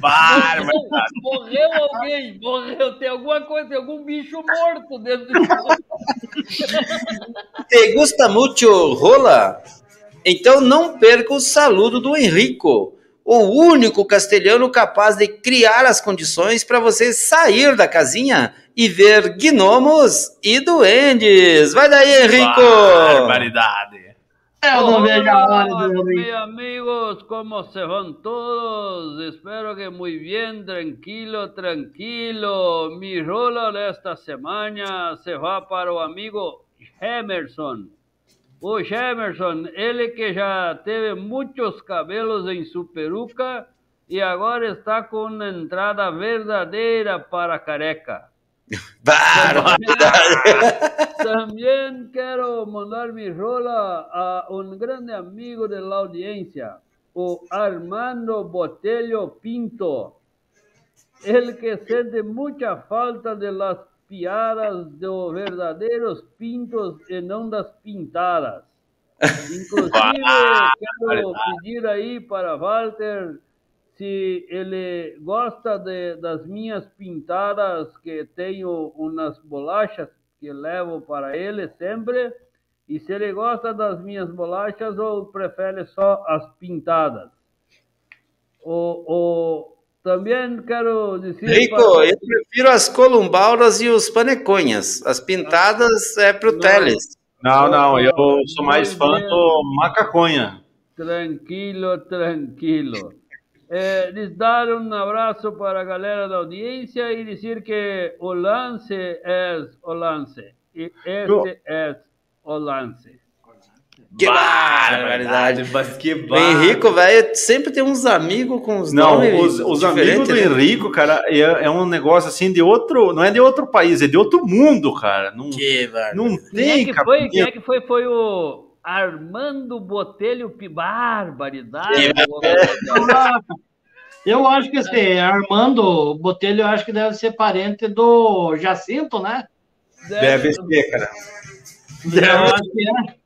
S6: Barbaridade.
S4: Morreu alguém, morreu, tem alguma coisa, tem algum bicho morto dentro do estúdio.
S5: Te gusta mucho rola? Então não perca o saludo do Henrico, o único castelhano capaz de criar as condições para você sair da casinha e ver gnomos e duendes. Vai daí, Henrico!
S6: Barbaridade.
S7: Eu não vejo a hora
S4: mis amigos, ¿cómo se van todos? Espero que muy bien, tranquilo, tranquilo. Mi rola de esta semana se va para o amigo Emerson. O Emerson, ele que já teve muitos cabelos em sua peruca e agora está com uma entrada verdadeira para careca. También quiero mandar mi rola a un grande amigo de la audiencia, o Armando Botelho Pinto, el que siente mucha falta de las piadas de los verdaderos pintos y no das pintadas. Inclusive, quiero pedir aí para Walter se ele gosta de, das minhas pintadas, que tenho umas bolachas que levo para ele sempre, e se ele gosta das minhas bolachas ou prefere só as pintadas. O, o, também quero dizer...
S5: Rico,
S4: para-
S5: eu prefiro as columbauras e os paneconhas. As pintadas é pro Teles.
S6: Não, não, eu sou mais fã do macaconha.
S4: Tranquilo, tranquilo. Eh, les dar um abraço para a galera da audiência e dizer que o lance é o lance. E este é o lance.
S5: Que barbaridade.
S6: Mas que
S5: O Henrico, velho, sempre tem uns amigos com os
S6: Não,
S5: nomes
S6: os, os amigos do
S5: né?
S6: Henrico, cara, é, é um negócio assim de outro. Não é de outro país, é de outro mundo, cara. Não, não
S4: Quem é
S6: tem
S4: que foi? Quem é que foi? Foi o Armando Botelho Barbaridade.
S7: Eu acho que esse Armando Botelho, eu acho que deve ser parente do Jacinto, né?
S6: Deve ser, cara.
S7: Eu acho que é.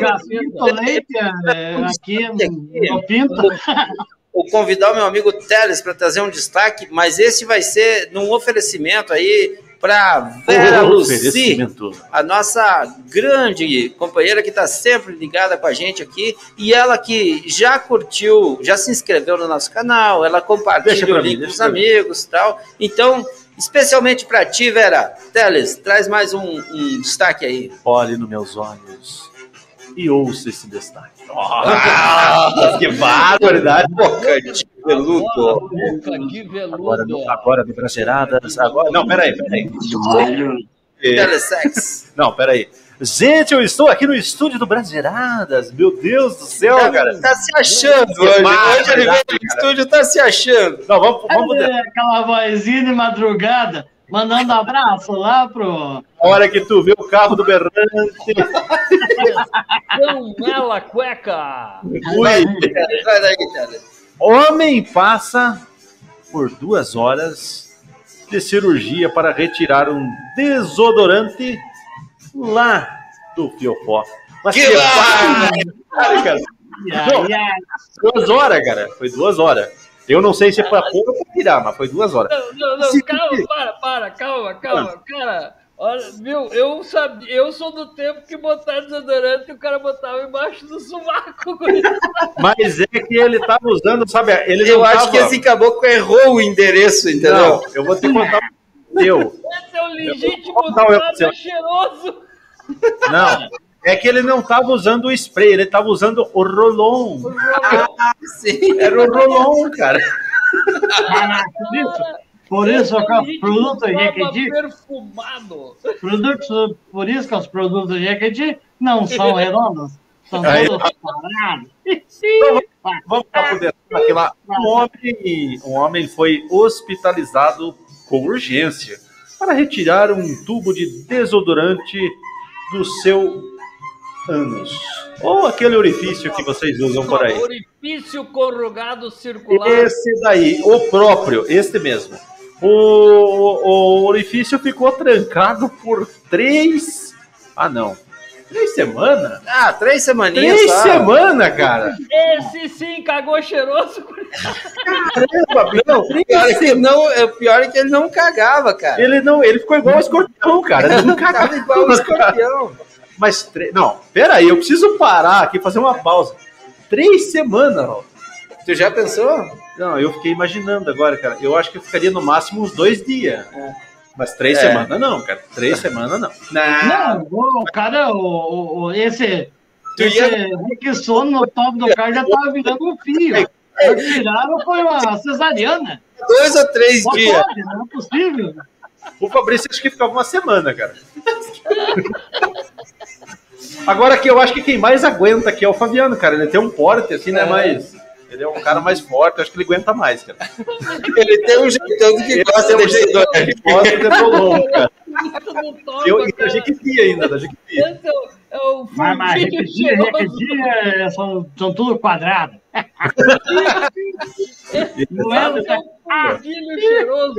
S7: Jacinto Leite, é, aqui no Pinta.
S5: Vou convidar o meu amigo Teles para trazer um destaque, mas esse vai ser num oferecimento aí para Vera Luci,
S6: Oferecimento.
S5: a nossa grande companheira que está sempre ligada com a gente aqui, e ela que já curtiu, já se inscreveu no nosso canal, ela compartilha o link com os amigos e tal. Então, especialmente para ti, Vera, Teles, traz mais um, um destaque aí.
S6: Olhe nos meus olhos e ouça esse destaque. Ah, que barbaridade!
S5: Boca de veludo.
S4: Boca de
S6: Agora,
S4: veludo.
S6: agora no Brasileiradas, agora... Não, peraí, peraí.
S5: Telesex.
S6: Não, peraí. Gente, eu estou aqui no estúdio do Brasileiradas. Meu Deus do céu, cara.
S5: Tá se achando hoje. Hoje ele veio no
S6: cara.
S5: estúdio, tá se achando.
S6: Não, vamos, vamos
S7: É, aquela vozinha de madrugada, mandando abraço lá pro.
S6: A hora que tu vê o carro do Berrante.
S4: Cão Mela Cueca.
S6: Ui.
S5: Traz aí, Teles.
S6: Homem passa por duas horas de cirurgia para retirar um desodorante lá do fiofó. Mas
S5: Que
S6: cara. Não, duas horas, cara. Foi duas horas. Eu não sei se é pra pôr ou pra tirar, mas foi duas horas.
S4: Não, não, não,
S6: Se-
S4: calma, para, para, calma, calma, cara. Olha, viu, eu sabia, eu sou do tempo que botar desodorante e o cara botava embaixo do sovaco.
S6: Mas é que ele tava usando, sabe? Ele
S5: Eu
S6: não
S5: acho
S6: tava...
S5: que esse caboclo errou o endereço, entendeu?
S6: Não, eu vou te contar o seu.
S4: Esse é o legítimo
S6: eu-
S4: cheiroso.
S6: Não, é que ele não tava usando o spray, ele tava usando o rolon.
S5: Ah, sim.
S6: Era o rolon, cara.
S7: Por isso, por isso que os produtos Jequiti,
S4: perfumado.
S7: produtos, por isso que os produtos Jequiti não são redondos, são
S6: Aí,
S7: todos quadrados.
S6: Vamos para poder aqui lá. Um homem, um homem foi hospitalizado com urgência para retirar um tubo de desodorante do seu ânus. Ou aquele orifício que vocês usam por aí.
S4: Orifício corrugado circular.
S6: Esse daí, o próprio, este mesmo. O, o orifício ficou trancado por três. Ah, não. Três semanas?
S5: Ah, três semaninhas
S6: Três semanas, cara.
S4: Esse sim cagou cheiroso.
S5: Não, o pior é que não, é, o pior é que ele não cagava, cara.
S6: Ele não, ele ficou igual o escorpião, cara. Ele não cagava
S5: Tava igual o escorpião.
S6: Mas, tre... não, peraí, eu preciso parar aqui e fazer uma pausa. Três semanas, ó.
S5: Tu já pensou?
S6: Não, eu fiquei imaginando agora, cara. Eu acho que eu ficaria no máximo uns dois dias. Mas três
S5: É.
S6: semanas não, cara. Três semanas não.
S7: Não, o cara, o, o- o- esse,
S5: Tu
S7: esse
S5: ia-
S7: Rickson no top do cara já tava virando um fio. Tiraram foi uma cesariana.
S5: Dois ou três
S7: Não
S5: dias.
S7: pode, não é possível.
S6: O Fabrício acho que ficava uma semana, cara. Agora que eu acho que quem mais aguenta aqui é o Fabiano, cara. Ele tem um porte, assim, né?
S5: É.
S6: Mas ele é um cara mais forte, eu acho que ele aguenta mais, cara.
S5: Ele tem um jeitão que
S6: Ele
S5: gosta
S6: tem
S5: de
S6: um
S5: desodorante.
S6: que gosta de rolon, cara. Eu, e da. Jequiti ainda, da Jequiti.
S4: É é
S7: Mas, mas repetir,
S4: cheiroso.
S7: repetir, é, são, são tudo quadrado. Não é,
S4: Esse é o fundinho cheiroso.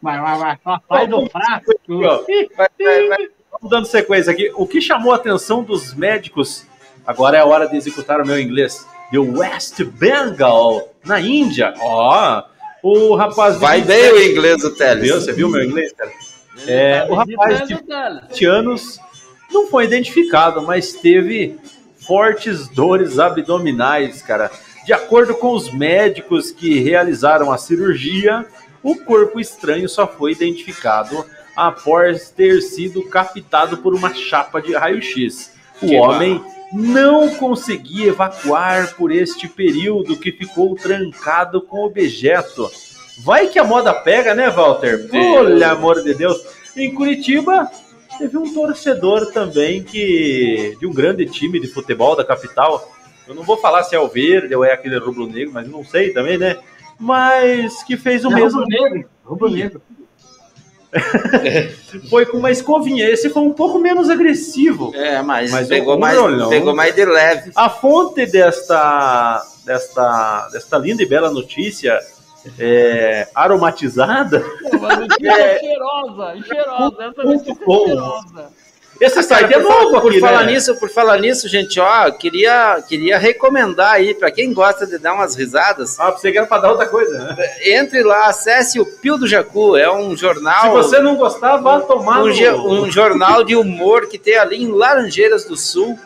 S7: mas, mas, mas, só faz do frasco.
S5: Vai, vai, vai.
S6: Vamos dando sequência aqui. O que chamou a atenção dos médicos, agora é a hora de executar o meu inglês, de West Bengal, na Índia. Ó, o rapaz...
S5: Vai
S6: 27
S5: bem o inglês do Teles.
S6: Viu? Você viu meu inglês, cara? É, o rapaz de
S4: Detalhe.
S6: 20 anos não foi identificado, mas teve fortes dores abdominais, cara. De acordo com os médicos que realizaram a cirurgia, o corpo estranho só foi identificado após ter sido captado por uma chapa de raio-x. O
S5: Que
S6: homem não conseguia evacuar por este período que ficou trancado com o objeto. Vai que a moda pega, né, Walter? Olha, amor de Deus. Em Curitiba, teve um torcedor também que de um grande time de futebol da capital. Eu não vou falar se é o verde ou é aquele rubro-negro, mas não sei também, né? Mas que fez o
S7: É
S6: mesmo.
S7: rubro-negro, rubro-negro.
S6: Foi com uma escovinha. Esse foi um pouco menos agressivo.
S5: É, mas,
S6: Mas
S5: pegou, mais, pegou mais de leve.
S6: A fonte desta, desta, desta linda e bela notícia é, aromatizada.
S4: Uma notícia cheirosa, cheirosa. Essa notícia é cheirosa.
S6: Esse site é novo
S5: por
S6: aqui,
S5: falar
S6: né?
S5: nisso, por falar nisso, gente, ó, queria, queria recomendar aí para quem gosta de dar umas risadas,
S6: Ah, você quer para dar outra coisa, né?
S5: entre lá, acesse o Pio do Jacu, é um jornal,
S6: Se você não gostar, vá tomar
S5: um,
S6: no...
S5: um jornal de humor que tem ali em Laranjeiras do Sul.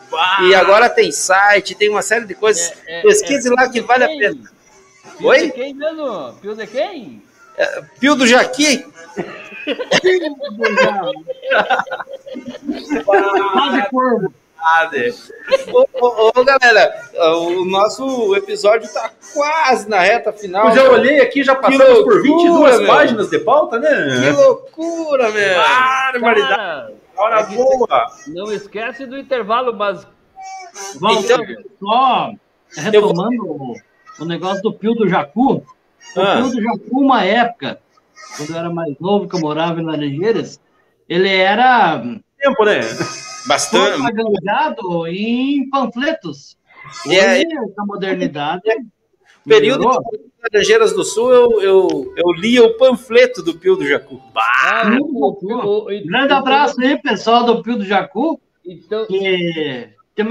S5: E agora tem site, tem uma série de coisas.
S4: É, é,
S5: Pesquise
S4: é,
S5: lá que vale a pena.
S4: Pio
S5: Oi?
S4: de quem mesmo? Pio de quem?
S5: Pio do Jaqui,
S7: Quase corvo.
S5: ô, ô, ô, galera, o nosso episódio tá quase na reta final.
S6: Eu já olhei aqui, já passamos
S5: Que
S6: por 22
S5: loucura, meu.
S6: páginas de pauta,
S5: Que
S6: né?
S5: loucura, meu!
S6: Barbaridade.
S4: Cara,
S6: Hora
S4: é que
S6: boa.
S4: não esquece do intervalo, mas
S7: Walter,
S5: Então-
S7: só retomando o, o negócio do Pio do Jacu. O
S5: Ah.
S7: Pio do Jacu, uma época, quando eu era mais novo, que eu morava em Laranjeiras, ele era
S6: Tempo, né?
S5: Bastante.
S7: propagandado em panfletos.
S5: E aí-
S7: Hoje, com a modernidade,
S5: Período Laranjeiras do Sul, eu, eu, eu lia o panfleto do Pio do Jacu.
S4: Ah,
S7: Muito
S4: o-
S7: bom.
S4: o- o-
S7: Grande abraço aí, pessoal do Pio do Jacu,
S4: Então,
S7: que tem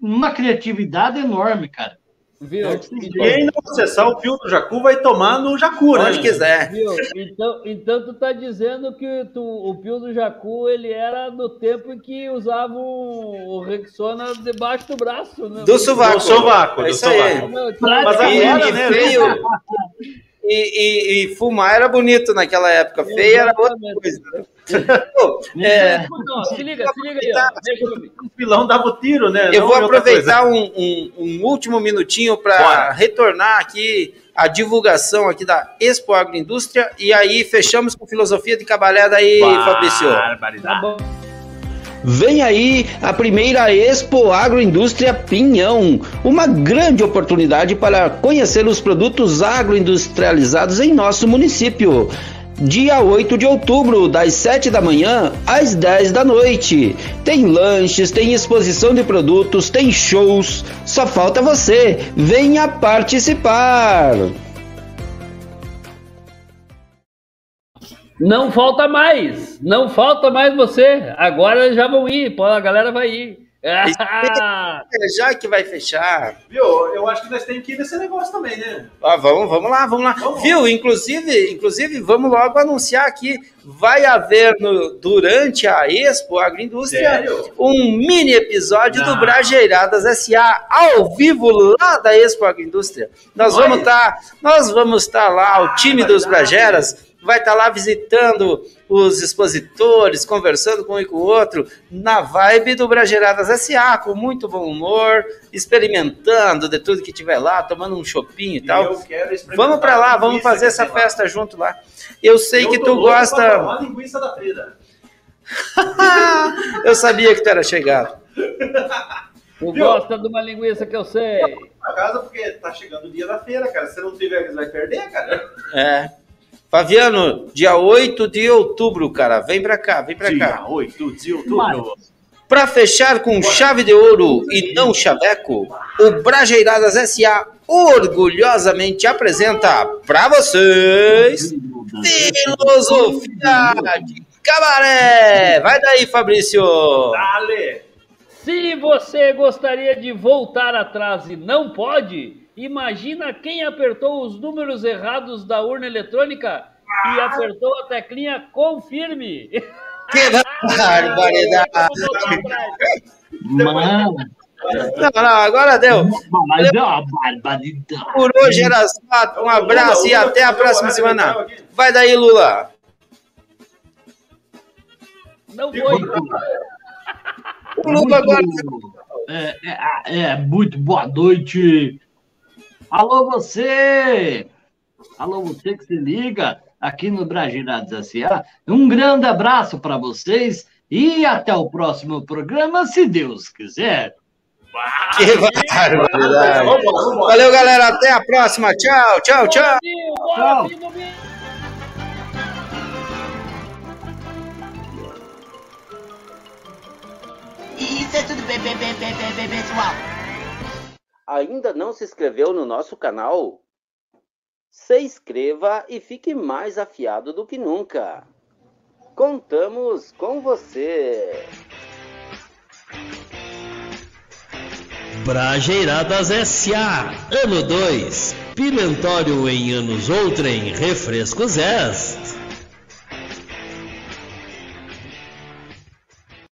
S7: uma criatividade enorme, cara.
S4: Viu?
S6: Quem não acessar o Pio do Jacu vai tomar no Jacu, né?
S5: Onde quiser.
S4: Viu? Então, então tu tá dizendo que tu, o Pio do Jacu ele era do tempo em que usavam o Rexona debaixo do braço, né?
S5: Do sovaco.
S6: Do sovaco,
S5: É
S6: do
S5: isso aí.
S6: sovaco.
S4: Mas
S5: E-
S6: agora,
S5: e
S6: né,
S5: feio. E, e- e fumar era bonito naquela época. Feio era outra coisa. É,
S4: Não, se liga, se liga aí, ó.
S6: O pilão dava o tiro, né?
S5: eu
S6: Não
S5: vou aproveitar um, um- um último minutinho para retornar aqui a divulgação aqui da Expo Agroindústria e aí fechamos com filosofia de cabalé daí. Fabrício.
S4: Tá bom.
S5: Vem aí a primeira Expo Agroindústria Pinhão, uma grande oportunidade para conhecer os produtos agroindustrializados em nosso município. Dia 8 de outubro, das 7 da manhã às 10 da noite. Tem lanches, tem exposição de produtos, tem shows. Só falta você. Venha participar.
S4: Não falta mais, não falta mais você. Agora já vão ir, a galera vai ir. Ah,
S5: É já que vai fechar.
S6: Viu? Eu acho que nós temos que ir nesse negócio também, né?
S5: Ah, vamos, vamos lá, vamos lá.
S6: Vamos.
S5: Viu? Inclusive, inclusive, vamos logo anunciar aqui. Vai haver no- durante a Expo Agroindústria
S6: Sério?
S5: um mini episódio do
S6: Não.
S5: Brajeiradas SA ao vivo lá da Expo Agroindústria. Nós vamos estar, nós vamos estar lá, o time dos Brajeras vai estar lá visitando os expositores, conversando com um e com o outro, na vibe do Brajeiradas SA, com muito bom humor, experimentando de tudo que tiver lá, tomando um chopinho e tal.
S6: eu quero experimentar
S5: Vamos pra lá, vamos fazer essa
S6: tem lá.
S5: festa junto lá. Eu sei
S6: Eu
S5: que tu gosta.
S6: provar a linguiça da Frida.
S5: eu sabia que tu era chegado.
S4: tu gosta de uma linguiça que eu sei.
S6: Pra casa, porque tá chegando o dia da feira, cara. Se não tiver, você vai perder, cara.
S5: É. Fabiano, dia 8 de outubro, cara. Vem pra cá, vem pra cá.
S6: 8 de outubro.
S5: Pra fechar com chave de ouro e não chaveco, o Brajeiradas SA orgulhosamente apresenta pra vocês Filosofia de Cabaré. Vai daí, Fabrício.
S6: Dale!
S4: Se você gostaria de voltar atrás e não pode, imagina quem apertou os números errados da urna eletrônica e apertou a teclinha confirme.
S5: Que barbaridade.
S7: Mano,
S5: Não, não, agora deu.
S7: mas é uma barbaridade.
S5: Por hoje era só. Um abraço e até a próxima semana. Vai daí, Lula.
S4: Não foi.
S5: O Lula agora.
S7: É, é, é, muito boa noite. Alô, você! Alô, você que se liga aqui no Bragirados S.A. Um grande abraço para vocês e até o próximo programa, se Deus quiser.
S5: Que barbaridade. Valeu, galera. Até a próxima. Tchau, tchau, tchau.
S7: Tchau.
S12: Isso é tudo bem, bem, bem, bem, bem, bem, pessoal.
S5: Ainda não se inscreveu no nosso canal? Se inscreva e fique mais afiado do que nunca. Contamos com você.
S9: Brajeiradas S.A. Ano 2. Pimentório em anos outrem. Refrescos S.